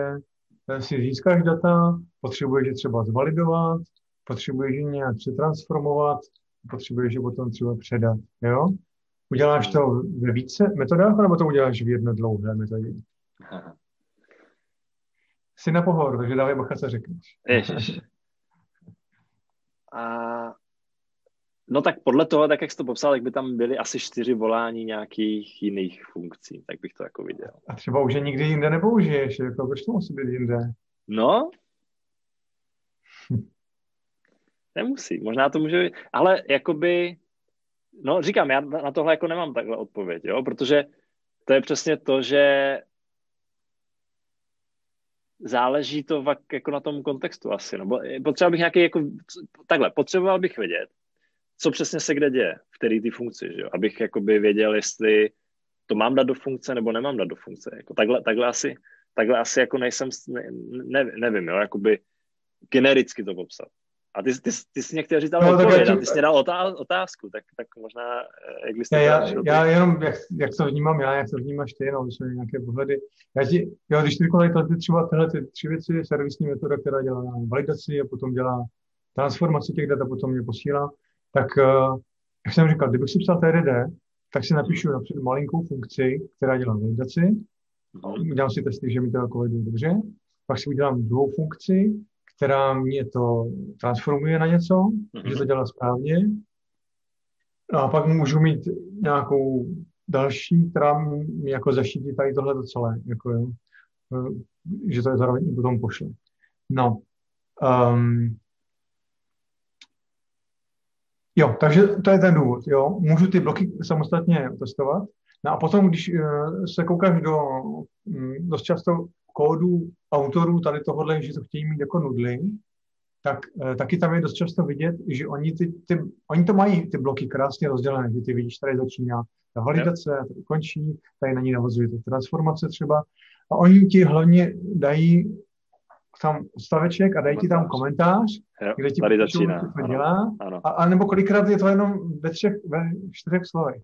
eh, si získáš data, potřebuješ je třeba zvalidovat, potřebuješ je nějak přetransformovat, potřebuješ je potom třeba předat, jo. Uděláš to ve více metodách, nebo to uděláš v jedné dlouhé metodě? Jsi na pohovor, takže dávej bacha, co řekneš. Ježiš. A no tak podle toho, tak jak jsi to popsal, tak by tam byly asi čtyři volání nějakých jiných funkcí, tak bych to jako viděl. A třeba už je nikdy jinde nepoužiješ, jako proč to musí být jinde? No, Nemusí, možná to může být, ale jakoby, no říkám, já na tohle jako nemám takhle odpověď, jo, protože to je přesně to, že záleží to jako na tom kontextu asi, no, potřeboval bych nějaký, jako, takhle, potřeboval bych vědět, co přesně se kde děje, v který ty funkci, že jo? abych jakoby věděl, jestli to mám dát do funkce nebo nemám dát do funkce. Jako takhle, takhle, asi, takhle asi jako nejsem, ne, ne, nevím, jo, jakoby genericky to popsat. A ty, ty, ty jsi některý říkal no, odpověď, ty jsi dal otázku, tak, tak možná, eh, jak byste... Já, já, já jenom, jak, jak, to vnímám já, jak to vnímáš ty, no, jsou nějaké pohledy. Já ti, jo, když ty ty třeba tyhle ty tři věci, servisní metoda, která dělá validaci a potom dělá transformaci těch dat a potom je posílá, tak, uh, jak jsem říkal, kdybych si psal TDD, tak si napíšu například malinkou funkci, která dělá validaci, mhm. udělám si testy, že mi to jako dobře, pak si udělám druhou funkci, která mě to transformuje na něco, mm-hmm. že to dělá správně. No a pak můžu mít nějakou další, která mi jako zaštítí tady tohle celé, jako jo, že to je zároveň i potom pošle. No, um, jo, takže to je ten důvod, jo. Můžu ty bloky samostatně testovat, no a potom, když uh, se koukáš do, um, dost často kódu autorů tady tohohle, že to chtějí mít jako nudly, tak e, taky tam je dost často vidět, že oni, ty, ty, oni to mají ty bloky krásně rozdělené, že ty vidíš, tady začíná ta validace, tady končí, tady na ní navazuje ta transformace třeba. A oni ti hlavně dají tam staveček a dají ti tam komentář, jo, kde ti tady začíná. co to dělá, ano. A, a, nebo kolikrát je to jenom ve třech, ve čtyřech slovech.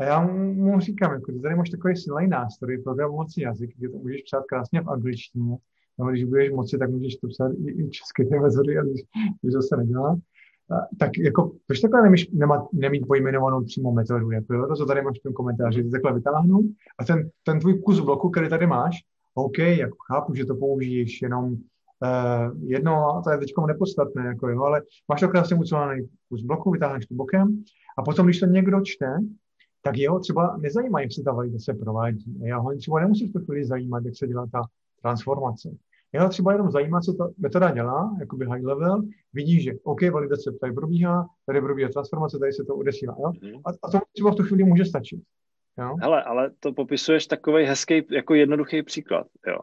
A já mu říkám, jako, že tady máš takový silný nástroj, programovací jazyk, kde to můžeš psát krásně v angličtině, no, když budeš moci, tak můžeš to psát i, i české metody, a když, když to se nedělá. A, tak jako, proč takhle nemíš, nemá, nemít pojmenovanou přímo metodu, jako to, co tady máš v tom komentáři, ty takhle vytáhnu a ten, ten tvůj kus bloku, který tady máš, OK, jako chápu, že to použiješ jenom uh, jedno, to je teď nepodstatné, jako jo, ale máš to krásně ucelený kus bloku, vytáhneš to bokem. A potom, když to někdo čte, tak jeho třeba nezajímá, jak se ta validace provádí. A já ho třeba nemusím v tu chvíli zajímat, jak se dělá ta transformace. Jeho třeba jenom zajímá, co ta metoda dělá, jakoby high level, vidí, že OK, validace tady probíhá, tady probíhá transformace, tady se to odesílá. Jo? Mm-hmm. A, a to třeba v tu chvíli může stačit. Jo? Hele, ale to popisuješ takový hezký, jako jednoduchý příklad. Jo.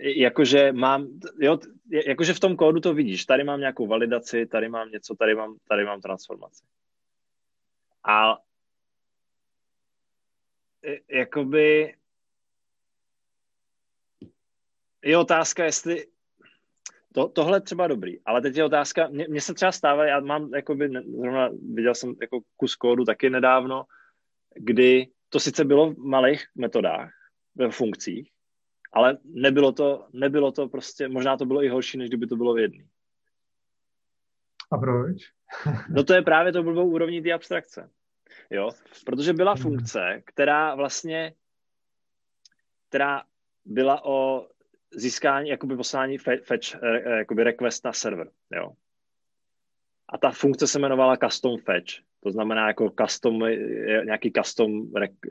Jakože mám, jo, jakože v tom kódu to vidíš, tady mám nějakou validaci, tady mám něco, tady mám, tady mám transformaci. A jakoby je otázka, jestli to, tohle třeba dobrý, ale teď je otázka, mně se třeba stává, já mám, jakoby, zrovna viděl jsem jako kus kódu taky nedávno, kdy to sice bylo v malých metodách, ve funkcích, ale nebylo to, nebylo to prostě, možná to bylo i horší, než kdyby to bylo v jedné. A proč? no to je právě to blbou úrovní té abstrakce. Jo? Protože byla hmm. funkce, která vlastně, která byla o získání, jakoby poslání fetch, eh, jakoby request na server, jo. A ta funkce se jmenovala custom fetch, to znamená jako custom, nějaký custom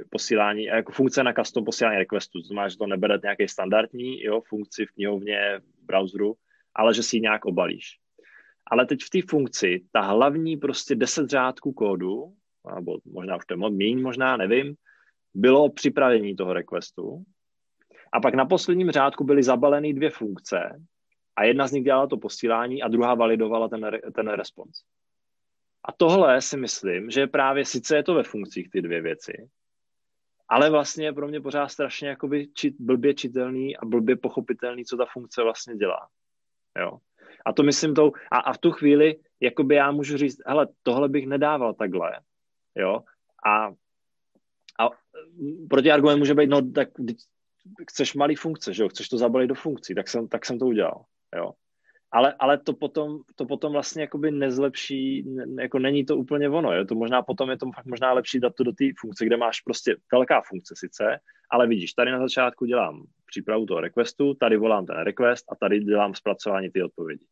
posílání, jako funkce na custom posílání requestu, to znamená, že to nebere nějaký standardní jo, funkci v knihovně, v browseru, ale že si ji nějak obalíš. Ale teď v té funkci, ta hlavní prostě 10 řádků kódu, nebo možná už to je méně, možná, nevím, bylo připravení toho requestu. A pak na posledním řádku byly zabaleny dvě funkce a jedna z nich dělala to posílání a druhá validovala ten, ten respons. A tohle si myslím, že právě sice je to ve funkcích ty dvě věci, ale vlastně je pro mě pořád strašně jakoby čit, blbě čitelný a blbě pochopitelný, co ta funkce vlastně dělá. Jo. A to myslím tou, a, a v tu chvíli, jakoby já můžu říct, hele, tohle bych nedával takhle, jo, a, a protiargument může být, no tak chceš malý funkce, že jo, chceš to zabalit do funkcí, tak jsem, tak jsem to udělal, jo. Ale, ale to, potom, to potom vlastně jakoby nezlepší, ne, jako není to úplně ono, jo? to možná potom je to fakt možná lepší dát to do té funkce, kde máš prostě velká funkce sice, ale vidíš, tady na začátku dělám přípravu toho requestu, tady volám ten request a tady dělám zpracování ty odpovědi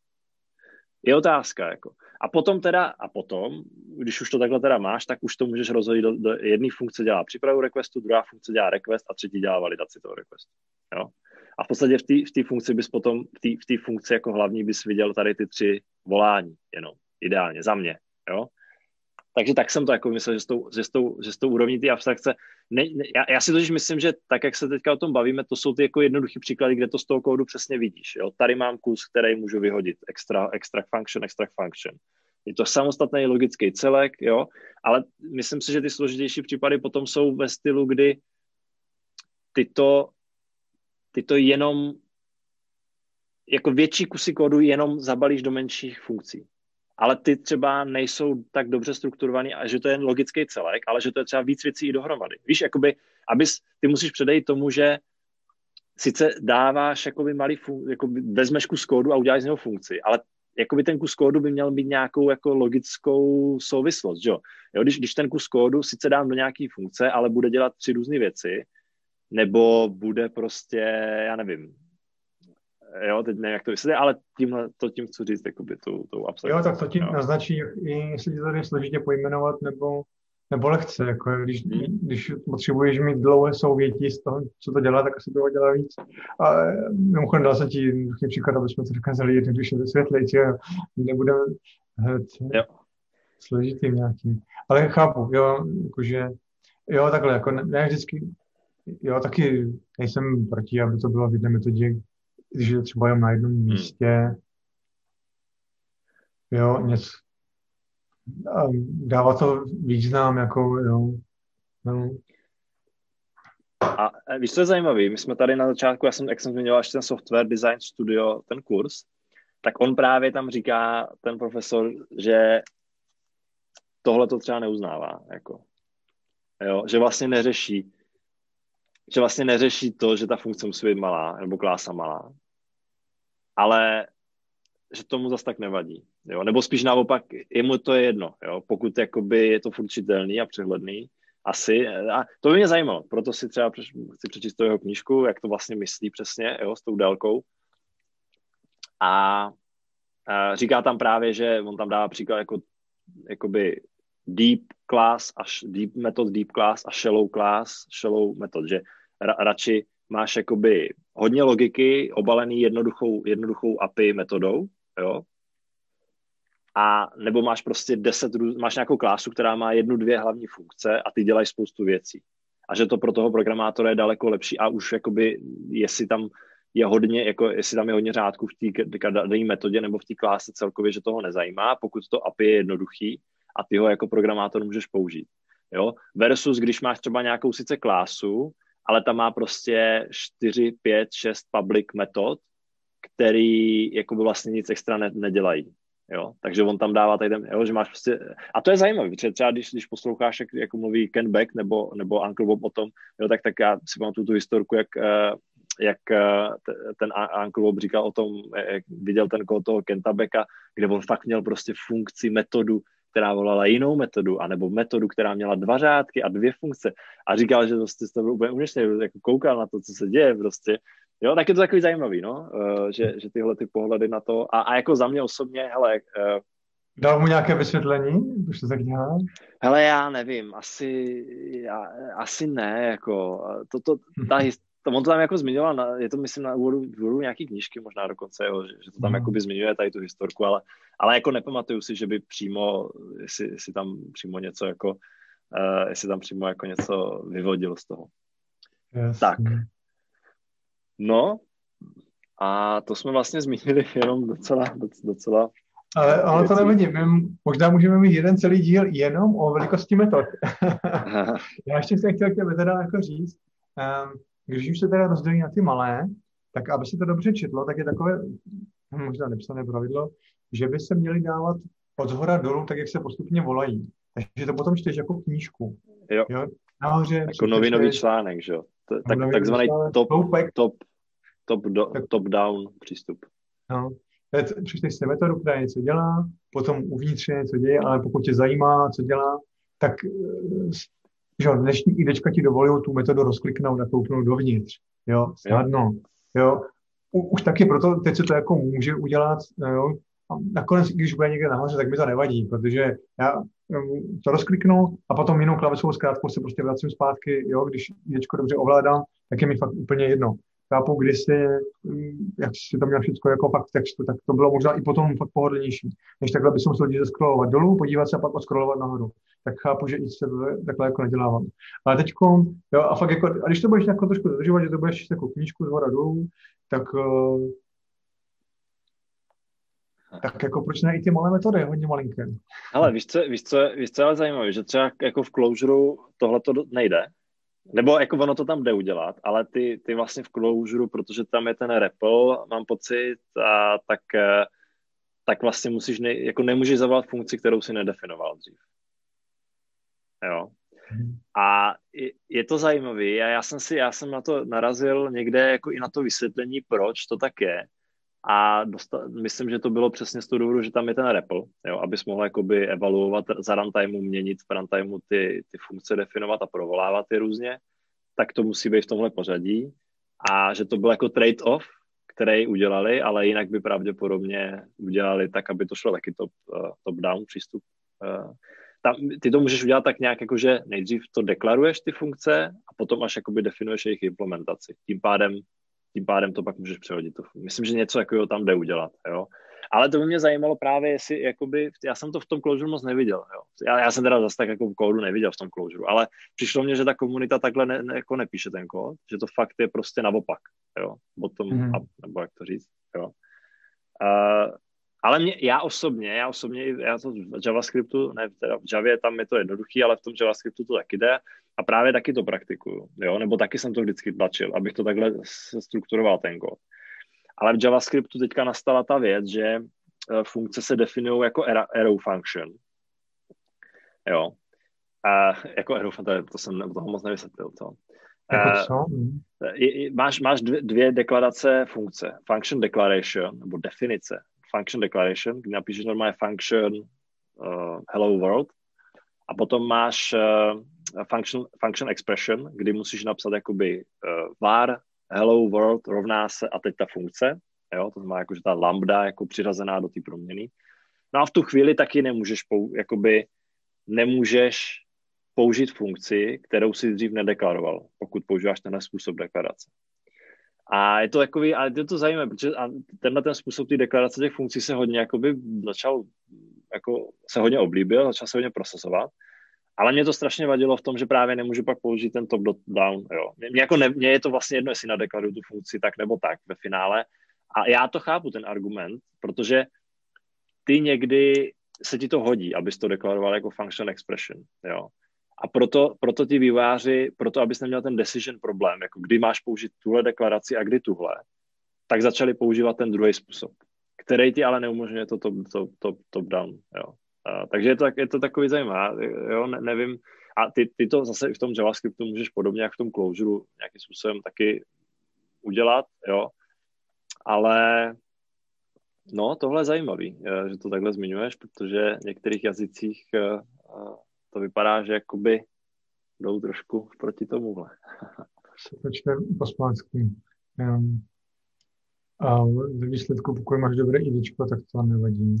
je otázka. Jako. A potom teda, a potom, když už to takhle teda máš, tak už to můžeš rozhodit do, do jedné funkce dělá přípravu requestu, druhá funkce dělá request a třetí dělá validaci toho requestu. Jo? A v podstatě v té v funkci bys potom, v té funkci jako hlavní bys viděl tady ty tři volání jenom. Ideálně, za mě, jo. Takže tak jsem to jako myslel, že s tou, že s tou, že s tou úrovní ty abstrakce, ne, ne, já, já, si totiž myslím, že tak, jak se teďka o tom bavíme, to jsou ty jako jednoduchý příklady, kde to z toho kódu přesně vidíš. Jo? Tady mám kus, který můžu vyhodit, extra, extract function, extract function. Je to samostatný logický celek, jo, ale myslím si, že ty složitější případy potom jsou ve stylu, kdy tyto, tyto jenom jako větší kusy kódu jenom zabalíš do menších funkcí ale ty třeba nejsou tak dobře strukturovaný, a že to je jen logický celek, ale že to je třeba víc věcí i dohromady. Víš, jakoby, abys, ty musíš předejít tomu, že sice dáváš jakoby malý, fun, jakoby vezmeš kus kódu a uděláš z něho funkci, ale jakoby ten kus kódu by měl mít nějakou jako logickou souvislost, jo? jo když, když ten kus kódu sice dám do nějaké funkce, ale bude dělat tři různé věci, nebo bude prostě, já nevím, jo, teď nevím, jak to vysvětlit, ale tímhle, to tím chci říct, jakoby tou, tou absolutně. Jo, tak to tím jo. naznačí, jestli to jde složitě pojmenovat, nebo, nebo lehce, jako když, hmm. když potřebuješ mít dlouhé souvětí z toho, co to dělá, tak asi toho dělá víc. A mimochodem dal jsem ti příklad, aby jsme to dokázali jednoduše vysvětlit, že nebudeme hned složitým nějakým. Ale chápu, jo, jakože, jo, takhle, jako ne, ne vždycky, jo, taky nejsem proti, aby to bylo v jedné metodě, když je třeba jen na jednom hmm. místě, jo, něco, dává to význam, jako, jo, no. A víš, co je zajímavé? My jsme tady na začátku, já jsem, jak jsem zmiňoval, ještě ten Software Design Studio, ten kurz, tak on právě tam říká, ten profesor, že tohle to třeba neuznává, jako. Jo, že vlastně neřeší, že vlastně neřeší to, že ta funkce musí být malá, nebo klása malá, ale že tomu zas tak nevadí. Jo? Nebo spíš naopak, jemu to je jedno, jo? pokud jakoby je to furt čitelný a přehledný, asi. A to by mě zajímalo, proto si třeba chci přečíst jeho knížku, jak to vlastně myslí přesně jo, s tou délkou. A, a říká tam právě, že on tam dává příklad jako jakoby deep class až deep metod deep class a shallow class, shallow metod, že ra, radši máš jakoby hodně logiky obalený jednoduchou, jednoduchou API metodou, jo, a nebo máš prostě deset, máš nějakou klásu, která má jednu, dvě hlavní funkce a ty dělají spoustu věcí. A že to pro toho programátora je daleko lepší a už jakoby, jestli tam je hodně, jako jestli tam je hodně řádků v té dané metodě nebo v té kláse celkově, že toho nezajímá, pokud to API je jednoduchý a ty ho jako programátor můžeš použít. Jo? Versus, když máš třeba nějakou sice klásu, ale tam má prostě 4, 5, 6 public metod, který jako by vlastně nic extra ne, nedělají. Jo? Takže on tam dává tady ten, jo, že máš prostě, a to je zajímavé, protože třeba když, když posloucháš, jak, jako mluví Ken Beck nebo, nebo Uncle Bob o tom, jo, tak, tak já si pamatuju tu historku, jak, eh, jak eh, ten Uncle Bob říkal o tom, jak viděl ten kód toho Kenta Becka, kde on fakt měl prostě funkci, metodu, která volala jinou metodu, anebo metodu, která měla dva řádky a dvě funkce. A říkal, že prostě to byl úplně úžasný, jako koukal na to, co se děje prostě. Jo, tak je to takový zajímavý, no, uh, že, že tyhle ty pohledy na to. A, a jako za mě osobně, hele, uh, Dal mu nějaké vysvětlení, proč to tak dělá? Hele, já nevím, asi, já, asi ne, jako, to, to, ta, to on to tam jako zmiňoval, na, je to myslím na úvodu, úvodu nějaký knížky možná dokonce, jo, že, že to tam mm. by zmiňuje tady tu historku, ale, ale jako nepamatuju si, že by přímo, jestli, jestli tam přímo něco jako, uh, jestli tam přímo jako něco vyvodil z toho. Jasně. Tak. No, a to jsme vlastně zmínili jenom docela, docela ale, ale to nevadí, my možná můžeme mít jeden celý díl jenom o velikosti metod. Já ještě jsem chtěl k teda jako říct, um, když už se teda rozdělí na ty malé, tak aby se to dobře četlo, tak je takové možná nepsané pravidlo, že by se měly dávat od zhora dolů, tak jak se postupně volají. Takže to potom čteš jako knížku. Jo. jo? Nahoře. Jako novinový článek, že jo? Tak, takzvaný top, top, top, do, top down přístup. No. Přečteš si metodu, která něco dělá, potom uvnitř něco děje, ale pokud tě zajímá, co dělá, tak eh, že dnešní IDčka ti dovolují tu metodu rozkliknout a kouknout dovnitř. Jo, snadno. Jo. U, už taky proto teď se to jako může udělat, jo. A nakonec, když bude někde nahoře, tak mi to nevadí, protože já to rozkliknu a potom jinou klavesovou zkrátkou se prostě vracím zpátky, jo, když IDčko dobře ovládám, tak je mi fakt úplně jedno. chápu, kdysi, mm, jak si to měl všechno jako fakt textu, tak to bylo možná i potom fakt pohodlnější, než takhle by se musel jít zeskrolovat dolů, podívat se a pak odskrolovat nahoru. Tak chápu, že i se takhle jako nedělávám. Ale teď, jo, a fakt jako, a když to budeš jako trošku dodržovat, že to budeš jako knížku z hora dolů, tak uh, tak jako proč ne i ty malé metody, hodně malinké. Ale víš co, víš co, víš co je ale zajímavé, že třeba jako v Clojure tohle to nejde, nebo jako ono to tam jde udělat, ale ty, ty vlastně v Clojure, protože tam je ten REPL, mám pocit, a tak, eh, tak vlastně musíš, ne, jako nemůžeš zavolat funkci, kterou si nedefinoval dřív. Jo. Mhm. A je, to zajímavé. A já jsem si, já jsem na to narazil někde jako i na to vysvětlení, proč to tak je a dostal, myslím, že to bylo přesně z toho důvodu, že tam je ten REPL, jo, abys mohl jakoby evaluovat za runtimeu, měnit v runtimeu ty, ty funkce, definovat a provolávat je různě, tak to musí být v tomhle pořadí a že to byl jako trade-off, který udělali, ale jinak by pravděpodobně udělali tak, aby to šlo taky top, uh, top-down přístup. Tam, ty to můžeš udělat tak nějak, jako že nejdřív to deklaruješ ty funkce a potom až jakoby definuješ jejich implementaci. Tím pádem tím pádem to pak můžeš přehodit. Myslím, že něco takového tam jde udělat, jo. Ale to by mě zajímalo právě, jestli, jakoby, já jsem to v tom closure moc neviděl, jo. Já, já jsem teda zase tak jako v kódu neviděl v tom closure, ale přišlo mně, že ta komunita takhle ne, ne, jako nepíše ten kód, že to fakt je prostě naopak, jo, bottom mm-hmm. up, nebo jak to říct, jo. Uh, ale mě, já osobně, já osobně, já to v JavaScriptu, ne, teda v Javě tam je to jednoduchý, ale v tom JavaScriptu to taky jde a právě taky to praktikuju, jo, nebo taky jsem to vždycky tlačil, abych to takhle strukturoval ten kód. Ale v JavaScriptu teďka nastala ta věc, že eh, funkce se definují jako arrow function. Jo. A jako arrow function, to jsem toho moc nevysvětlil, to. Jako eh, máš, máš dvě, dvě deklarace funkce. Function declaration, nebo definice. Function declaration, kdy napíšeš normálně function uh, hello world a potom máš uh, function, function expression, kdy musíš napsat jakoby uh, var, hello world rovná se a teď ta funkce, jo, to znamená jako, že ta lambda jako přiřazená do té proměny. No a v tu chvíli taky nemůžeš, pou, jakoby, nemůžeš použít funkci, kterou si dřív nedeklaroval, pokud používáš tenhle způsob deklarace. A je to takový, ale je to zajímavé, protože a tenhle ten způsob té deklarace těch funkcí se hodně jakoby začal, jako se hodně oblíbil, začal se hodně procesovat. Ale mě to strašně vadilo v tom, že právě nemůžu pak použít ten top down. Jo. Mě, jako ne, mě je to vlastně jedno, jestli nadeklaruju tu funkci tak nebo tak ve finále. A já to chápu, ten argument, protože ty někdy se ti to hodí, abys to deklaroval jako function expression. Jo. A proto, proto ti výváři, proto abys neměl ten decision problém, jako kdy máš použít tuhle deklaraci a kdy tuhle, tak začali používat ten druhý způsob, který ti ale neumožňuje to top, top, top, top down. Jo. Uh, takže je to, je to takový zajímavé, jo, ne, nevím. A ty, ty to zase v tom JavaScriptu můžeš podobně jak v tom closure nějakým způsobem taky udělat, jo. Ale no, tohle je zajímavý, eh, že to takhle zmiňuješ, protože v některých jazycích uh, to vypadá, že jakoby jdou trošku proti tomuhle. To čte a ve výsledku, pokud máš dobré IDčko, tak to nevadí.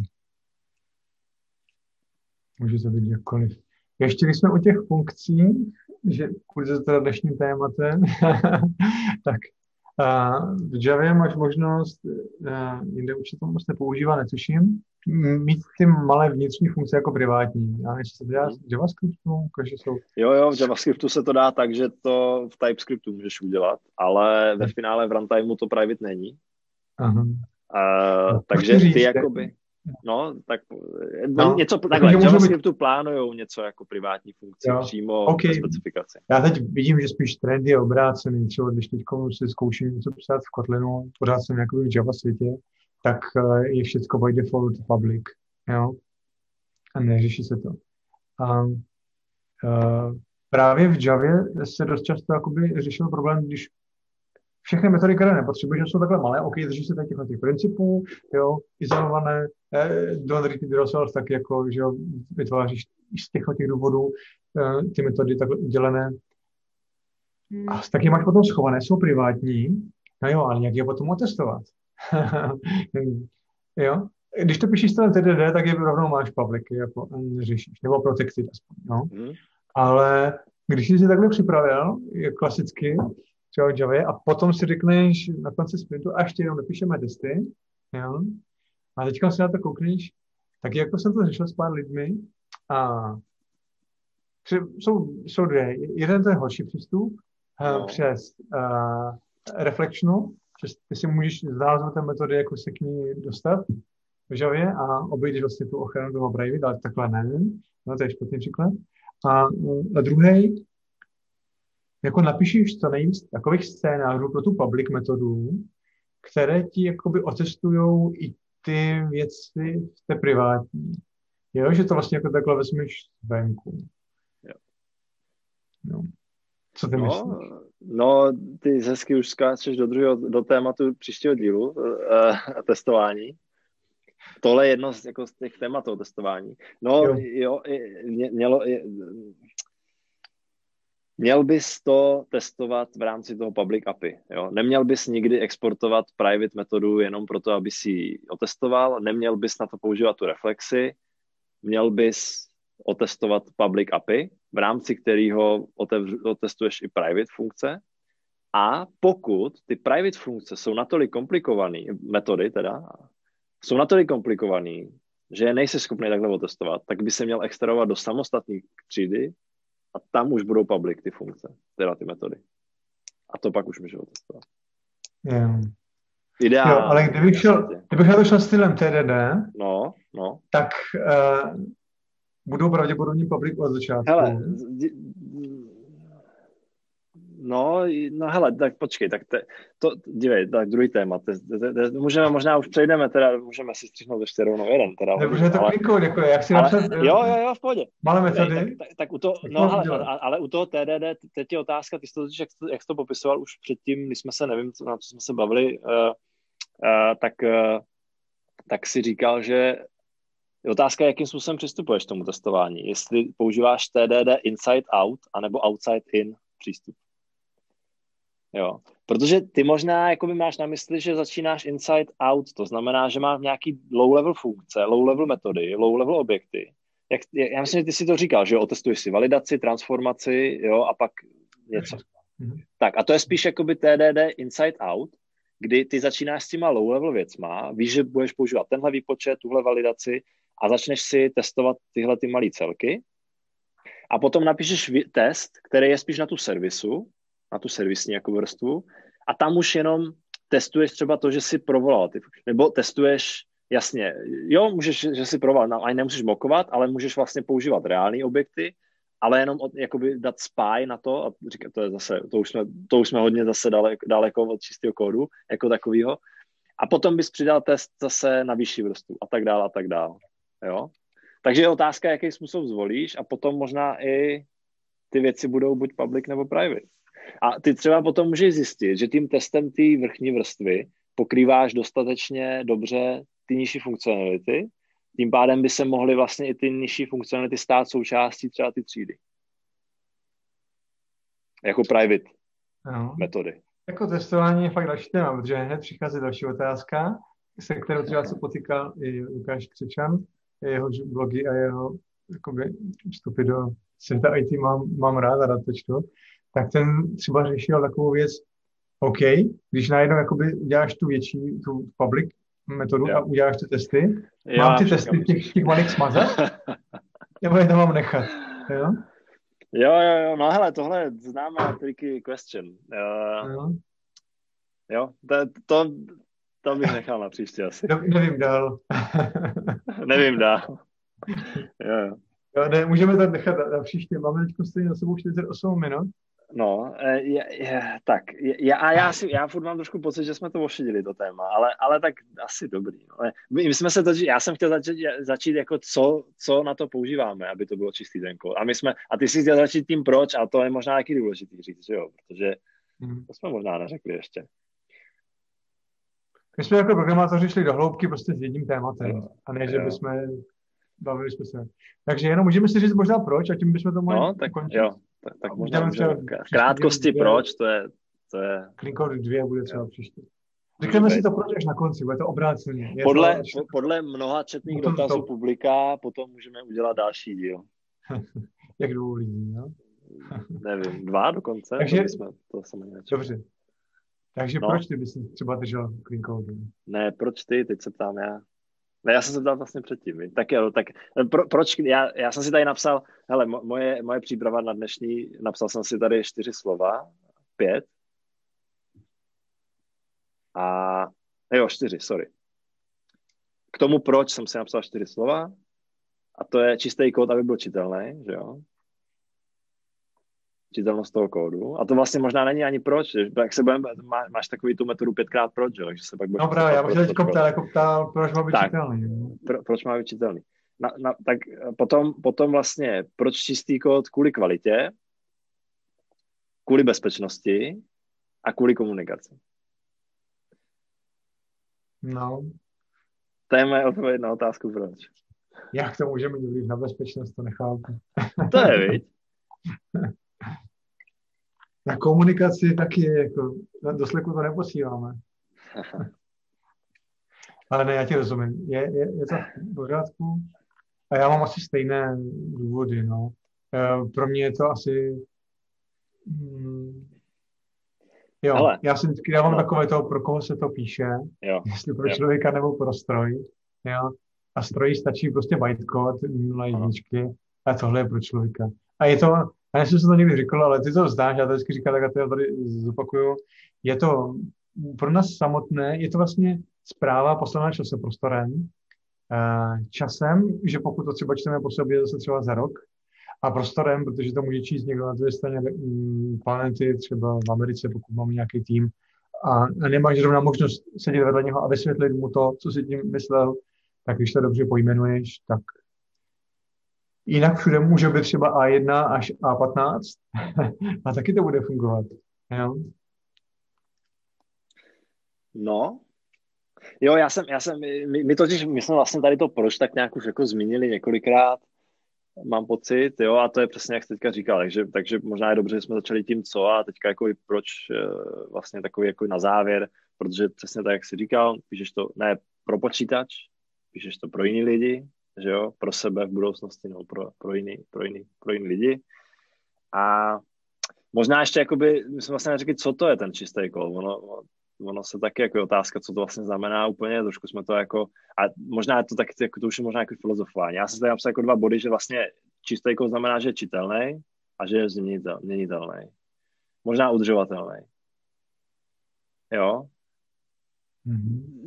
Může to být jakkoliv. Ještě když jsme u těch funkcí, že kurze teda dnešním tématem, tak v Javě máš možnost, a, jinde určitě to moc nepoužívá, netuším, mít ty malé vnitřní funkce jako privátní. A než se to dělá v JavaScriptu, takže jsou... Jo, jo, v JavaScriptu se to dá tak, že to v TypeScriptu můžeš udělat, ale ve finále v runtimeu to private není. Aha. Uh, no, takže ty jakoby... No, tak no, něco takhle, v JavaScriptu být... plánujou něco jako privátní funkce jo. přímo okay. specifikaci. Já teď vidím, že spíš trend je obrácený, třeba když teď si zkouším něco psát v Kotlinu, pořád jsem jako v Java světě, tak eh, je všechno by default public, jo, a neřeší se to. A uh, právě v Javě se dost často jakoby řešil problém, když všechny metody, které nepotřebuješ, jsou takhle malé, OK, drží se těch, těch principů, jo, izolované, eh, don't repeat yourself, tak jako, že jo, vytváříš z těchto těch důvodů eh, ty metody takhle udělené. Hmm. A taky máš potom schované, jsou privátní, no jo, ale nějak je potom otestovat. jo, když to píšeš ten TDD, tak je rovnou máš public, jako neřešíš, nebo protected aspoň, no. Hmm. Ale když jsi si takhle připravil, je klasicky, třeba v Javě a potom si řekneš na konci sprintu a ještě jenom napíšeme testy, jo? A teďka si na to koukneš, tak jako jsem to řešil s pár lidmi a tři, jsou, jsou dvě. Jeden to je horší přístup eh, no. přes uh, reflectionu, že ty si můžeš té metody, jako se k ní dostat v Javě a obejdeš vlastně tu ochranu toho private, ale takhle ne. No, to je špatný příklad. A, a druhý, jako napíšeš co nejvíc takových scénářů pro tu public metodu, které ti jakoby otestují i ty věci v té privátní. Jo, že to vlastně jako takhle vezmeš venku. Jo. No. Co ty no, myslíš? No, ty hezky už skáčeš do druhého, do tématu příštího dílu uh, testování. Tohle je jedno z, jako z těch tématů testování. No, jo, jo mě, mělo, Měl bys to testovat v rámci toho public API. Jo? Neměl bys nikdy exportovat private metodu jenom proto, aby si ji otestoval, neměl bys na to používat tu reflexi, měl bys otestovat public API, v rámci kterého otestuješ i private funkce. A pokud ty private funkce jsou natolik komplikované, metody teda, jsou natolik komplikované, že je nejsi schopný takhle otestovat, tak by se měl extrahovat do samostatné třídy, a tam už budou public ty funkce, teda ty metody. A to pak už můžu otestovat. Yeah. Ideál. Jo, ale kdybych šel, kdybych na to šel stylem TDD, no, no. tak uh, budou pravděpodobně public od začátku. Hele, No, no hele, tak počkej, tak te, to, dívej, tak druhý téma, te, te, te, můžeme, možná už přejdeme, teda můžeme si střihnout ještě rovnou jeden, teda. Nemůžeme to kliknout, jako jak si ale, napsat, Jo, jo, jo, v pohodě. Malé metody. Tak, tak, tak, u toho, no, ale, ale, u toho TDD, teď je otázka, ty jsi to, jak, jak jsi to popisoval už předtím, když jsme se, nevím, na co jsme se bavili, uh, uh, tak, uh, tak si říkal, že Otázka je, jakým způsobem přistupuješ k tomu testování. Jestli používáš TDD inside out, anebo outside in přístup. Jo. Protože ty možná jakoby máš na mysli, že začínáš inside out, to znamená, že máš nějaký low-level funkce, low-level metody, low-level objekty. Jak, já myslím, že ty si to říkal, že jo, otestuješ si validaci, transformaci, jo, a pak něco. Mm-hmm. Tak a to je spíš jakoby TDD inside out, kdy ty začínáš s těma low-level věcma, víš, že budeš používat tenhle výpočet, tuhle validaci a začneš si testovat tyhle ty malé celky a potom napíšeš test, který je spíš na tu servisu, na tu servisní jako vrstvu a tam už jenom testuješ třeba to, že si provolal ty, nebo testuješ, jasně, jo, můžeš, že si provolal, no, ani nemusíš mokovat, ale můžeš vlastně používat reální objekty, ale jenom od, jakoby dát spy na to, a říkat, to je zase, to už jsme, to už jsme hodně zase daleko, daleko od čistého kódu, jako takového. A potom bys přidal test zase na vyšší vrstvu a tak dále a tak dále. Jo? Takže je otázka, jaký způsob zvolíš a potom možná i ty věci budou buď public nebo private. A ty třeba potom můžeš zjistit, že tím testem té vrchní vrstvy pokrýváš dostatečně dobře ty nižší funkcionality, tím pádem by se mohly vlastně i ty nižší funkcionality stát součástí třeba ty třídy. Jako private no. metody. Jako testování je fakt další téma, protože hned přichází další otázka, se kterou třeba se potýkal i Lukáš Křečan, jeho blogy a jeho jakoby, vstupy do světa IT mám, mám rád a rád to čtu tak ten třeba řešil takovou věc, OK, když najednou jakoby uděláš tu větší, tu public metodu jo. a uděláš ty testy, jo, mám ty testy těch, těch malých smazat, nebo je to mám nechat, jo? Jo, jo, jo, no hele, tohle je známá tricky question. Uh, jo. jo, to, to, to bych nechal na příště asi. Ne, nevím dál. nevím dál. Jo, jo. Ne, můžeme to nechat na, na příště. Máme teď stejně za sebou 48 minut. No, e, je, je, tak, je, a já, si, já furt mám trošku pocit, že jsme to ošidili, to téma, ale, ale tak asi dobrý. No. My, my jsme se to, já jsem chtěl začít, začít jako co, co na to používáme, aby to bylo čistý ten kód. A my jsme, a ty jsi chtěl začít tím proč, a to je možná taky důležitý říct, že jo, protože hmm. to jsme možná neřekli ještě. My jsme jako programátoři šli do hloubky prostě s jedním tématem, a ne, že bychom bavili jsme se. Takže jenom můžeme si říct možná proč a tím bychom to mohli no, tak, ukončit. Jo, tak, tak možná můžeme v krátkosti dvě, proč, to je, to je... Klinkor dvě bude třeba příště. Řekneme si to proč až na konci, bude to obráceně. Je podle, to, podle mnoha četných dotazů to... publika potom můžeme udělat další díl. Jak dvou lidí, no? nevím, dva dokonce. Takže, to jsme, to jsem dobře. Takže no. proč ty bys třeba držel clean code? Ne, proč ty, teď se ptám já. Ne, já jsem se ptal vlastně předtím. Tak jo, tak pro, proč, já, já jsem si tady napsal, hele, moje, moje příprava na dnešní, napsal jsem si tady čtyři slova, pět. A, jo, čtyři, sorry. K tomu proč jsem si napsal čtyři slova, a to je čistý kód, aby byl čitelný, že jo? Čitelnost toho kódu. A to vlastně možná není ani proč, že jak se budeme, má, máš takový tu metodu pětkrát proč, že, že se pak budeš... No právě, já bych teď ptal, jako ptal, proč má být tak, čitelný. Pro, proč má být čitelný. Na, na, tak potom, potom vlastně, proč čistý kód kvůli kvalitě, kvůli bezpečnosti a kvůli komunikaci. No. To je moje odpověď na otázku proč. Jak to může mít vliv na bezpečnost, to nechápu. To je, viď? na komunikaci taky jako, do sleku to neposíláme. Ale ne, já ti rozumím. Je, je, je to v pořádku? A já mám asi stejné důvody, no. E, pro mě je to asi... Hmm, jo, Ale, já si vždycky dávám no. takové to, pro koho se to píše, jo. jestli pro jo. člověka nebo pro stroj. Jo. A stroji stačí prostě bytecode, nula jedničky, a tohle je pro člověka. A je to, já jsem se to někdy říkal, ale ty to zdáš, já to vždycky říkám, tak já to tady zopakuju. Je to pro nás samotné, je to vlastně zpráva poslaná časoprostorem, eh, časem, že pokud to třeba čteme po sobě zase třeba za rok, a prostorem, protože to může číst někdo na druhé straně mm, planety, třeba v Americe, pokud máme nějaký tým, a, a nemáš zrovna možnost sedět vedle něho a vysvětlit mu to, co si tím myslel, tak když to dobře pojmenuješ, tak Jinak všude může být třeba A1 až A15 a taky to bude fungovat. Jo? No, jo, já jsem, já jsem, my, my totiž, my jsme vlastně tady to proč tak nějak už jako zmínili několikrát, mám pocit, jo, a to je přesně, jak jsi teďka říkal, takže, takže možná je dobře, že jsme začali tím co a teďka jako i proč eh, vlastně takový jako na závěr, protože přesně tak, jak jsi říkal, píšeš to ne pro počítač, píšeš to pro jiný lidi, že jo, pro sebe v budoucnosti nebo pro, pro, jiný, pro, jiný, pro jiný lidi. A možná ještě jakoby, my jsme vlastně neřekli, co to je ten čistý kol. Ono, ono se taky jako otázka, co to vlastně znamená úplně, trošku jsme to jako, a možná je to taky, jako, to už je možná jako filozofování. Já jsem tady napsal jako dva body, že vlastně čistý kol znamená, že je čitelný a že je změnitelný. Možná udržovatelný. Jo.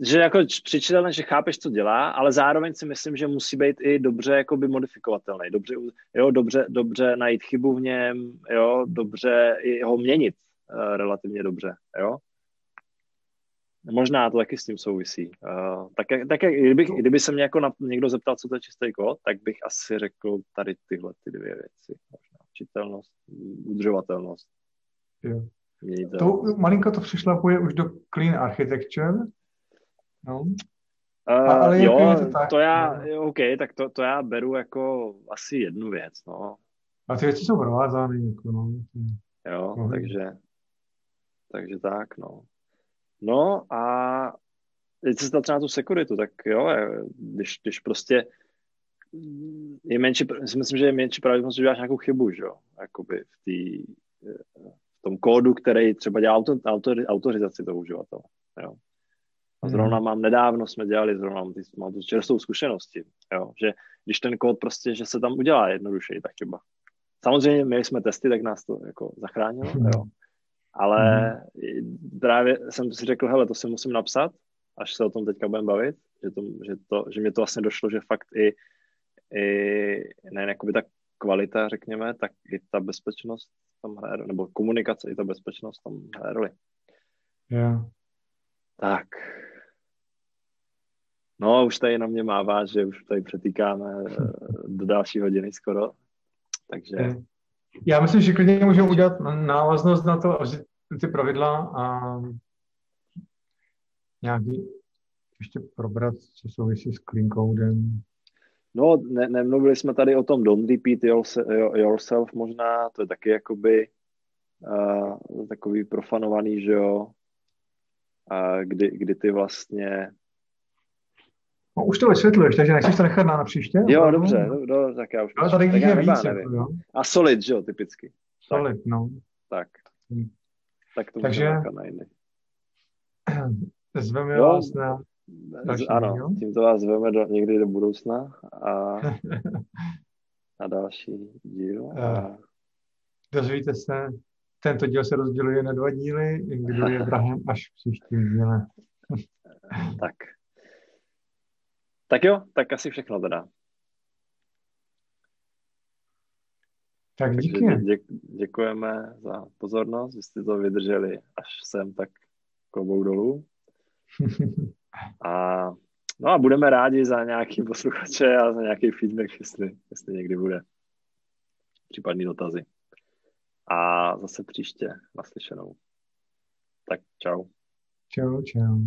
Že jako přičitelné, že chápeš, co dělá, ale zároveň si myslím, že musí být i dobře jakoby modifikovatelný, dobře, jo, dobře, dobře najít chybu v něm, jo, dobře i ho měnit uh, relativně dobře, jo. Možná to taky s tím souvisí. Uh, tak, tak kdyby, kdyby se mě jako na, někdo zeptal, co to je čistý kód, tak bych asi řekl tady tyhle ty dvě věci. Možná čitelnost, udržovatelnost. Jo. To, malinko to přišlapuje už do clean architecture. No. Uh, ale jo, je to, tak, to já, no. OK, tak to, to já beru jako asi jednu věc, no. A ty věci jsou provázány, jako no. Jo, no. takže, takže tak, no. No a když se třeba na tu sekuritu, tak jo, když, když prostě je menší, myslím, že je menší pravděpodobnost, že děláš nějakou chybu, že jo, jakoby v té v tom kódu, který třeba dělá auto, auto, autorizaci toho uživatele. Jo. A hmm. zrovna mám nedávno, jsme dělali, zrovna mám, ty, mám tu čerstvou zkušenosti, jo, že když ten kód prostě, že se tam udělá jednodušeji, tak chyba. Samozřejmě my jsme testy, tak nás to jako zachránilo, hmm. jo. Ale hmm. právě jsem si řekl, hele, to si musím napsat, až se o tom teďka budeme bavit, že, to, že, to, že mě to vlastně došlo, že fakt i, i ne, jakoby ta kvalita, řekněme, tak i ta bezpečnost tam hraje, nebo komunikace i ta bezpečnost tam hraje roli. Yeah. Tak. No, už tady na mě mává, že už tady přetýkáme eh, do další hodiny skoro. Takže... Já myslím, že klidně můžeme udělat návaznost na to, ty pravidla a nějaký ještě probrat, co souvisí s clean codem. No, ne, nemluvili jsme tady o tom don't repeat yourself možná, to je taky jakoby uh, takový profanovaný, že jo, uh, kdy, kdy ty vlastně No, už to vysvětluješ, takže nechceš to nechat na, na příště? Jo, dobře, no, do, tak já už Ale tady tak já víc, nevím. Jako, jo. A solid, že jo, typicky. Solid, no. Tak. Hmm. Tak to Takže na jiný. Zveme jo, vás na další Ano, díl. tímto vás zveme do, někdy do budoucna a na další díl. A... Dozvíte se, tento díl se rozděluje na dva díly, kdo je vrahem až v příštím díle. tak. Tak jo, tak asi všechno teda. Tak díky. Dě, děkujeme za pozornost, že jste to vydrželi až sem, tak klobouk dolů. A, no a budeme rádi za nějaký posluchače a za nějaký feedback, jestli, jestli někdy bude případný dotazy. A zase příště naslyšenou. Tak čau. Čau, čau.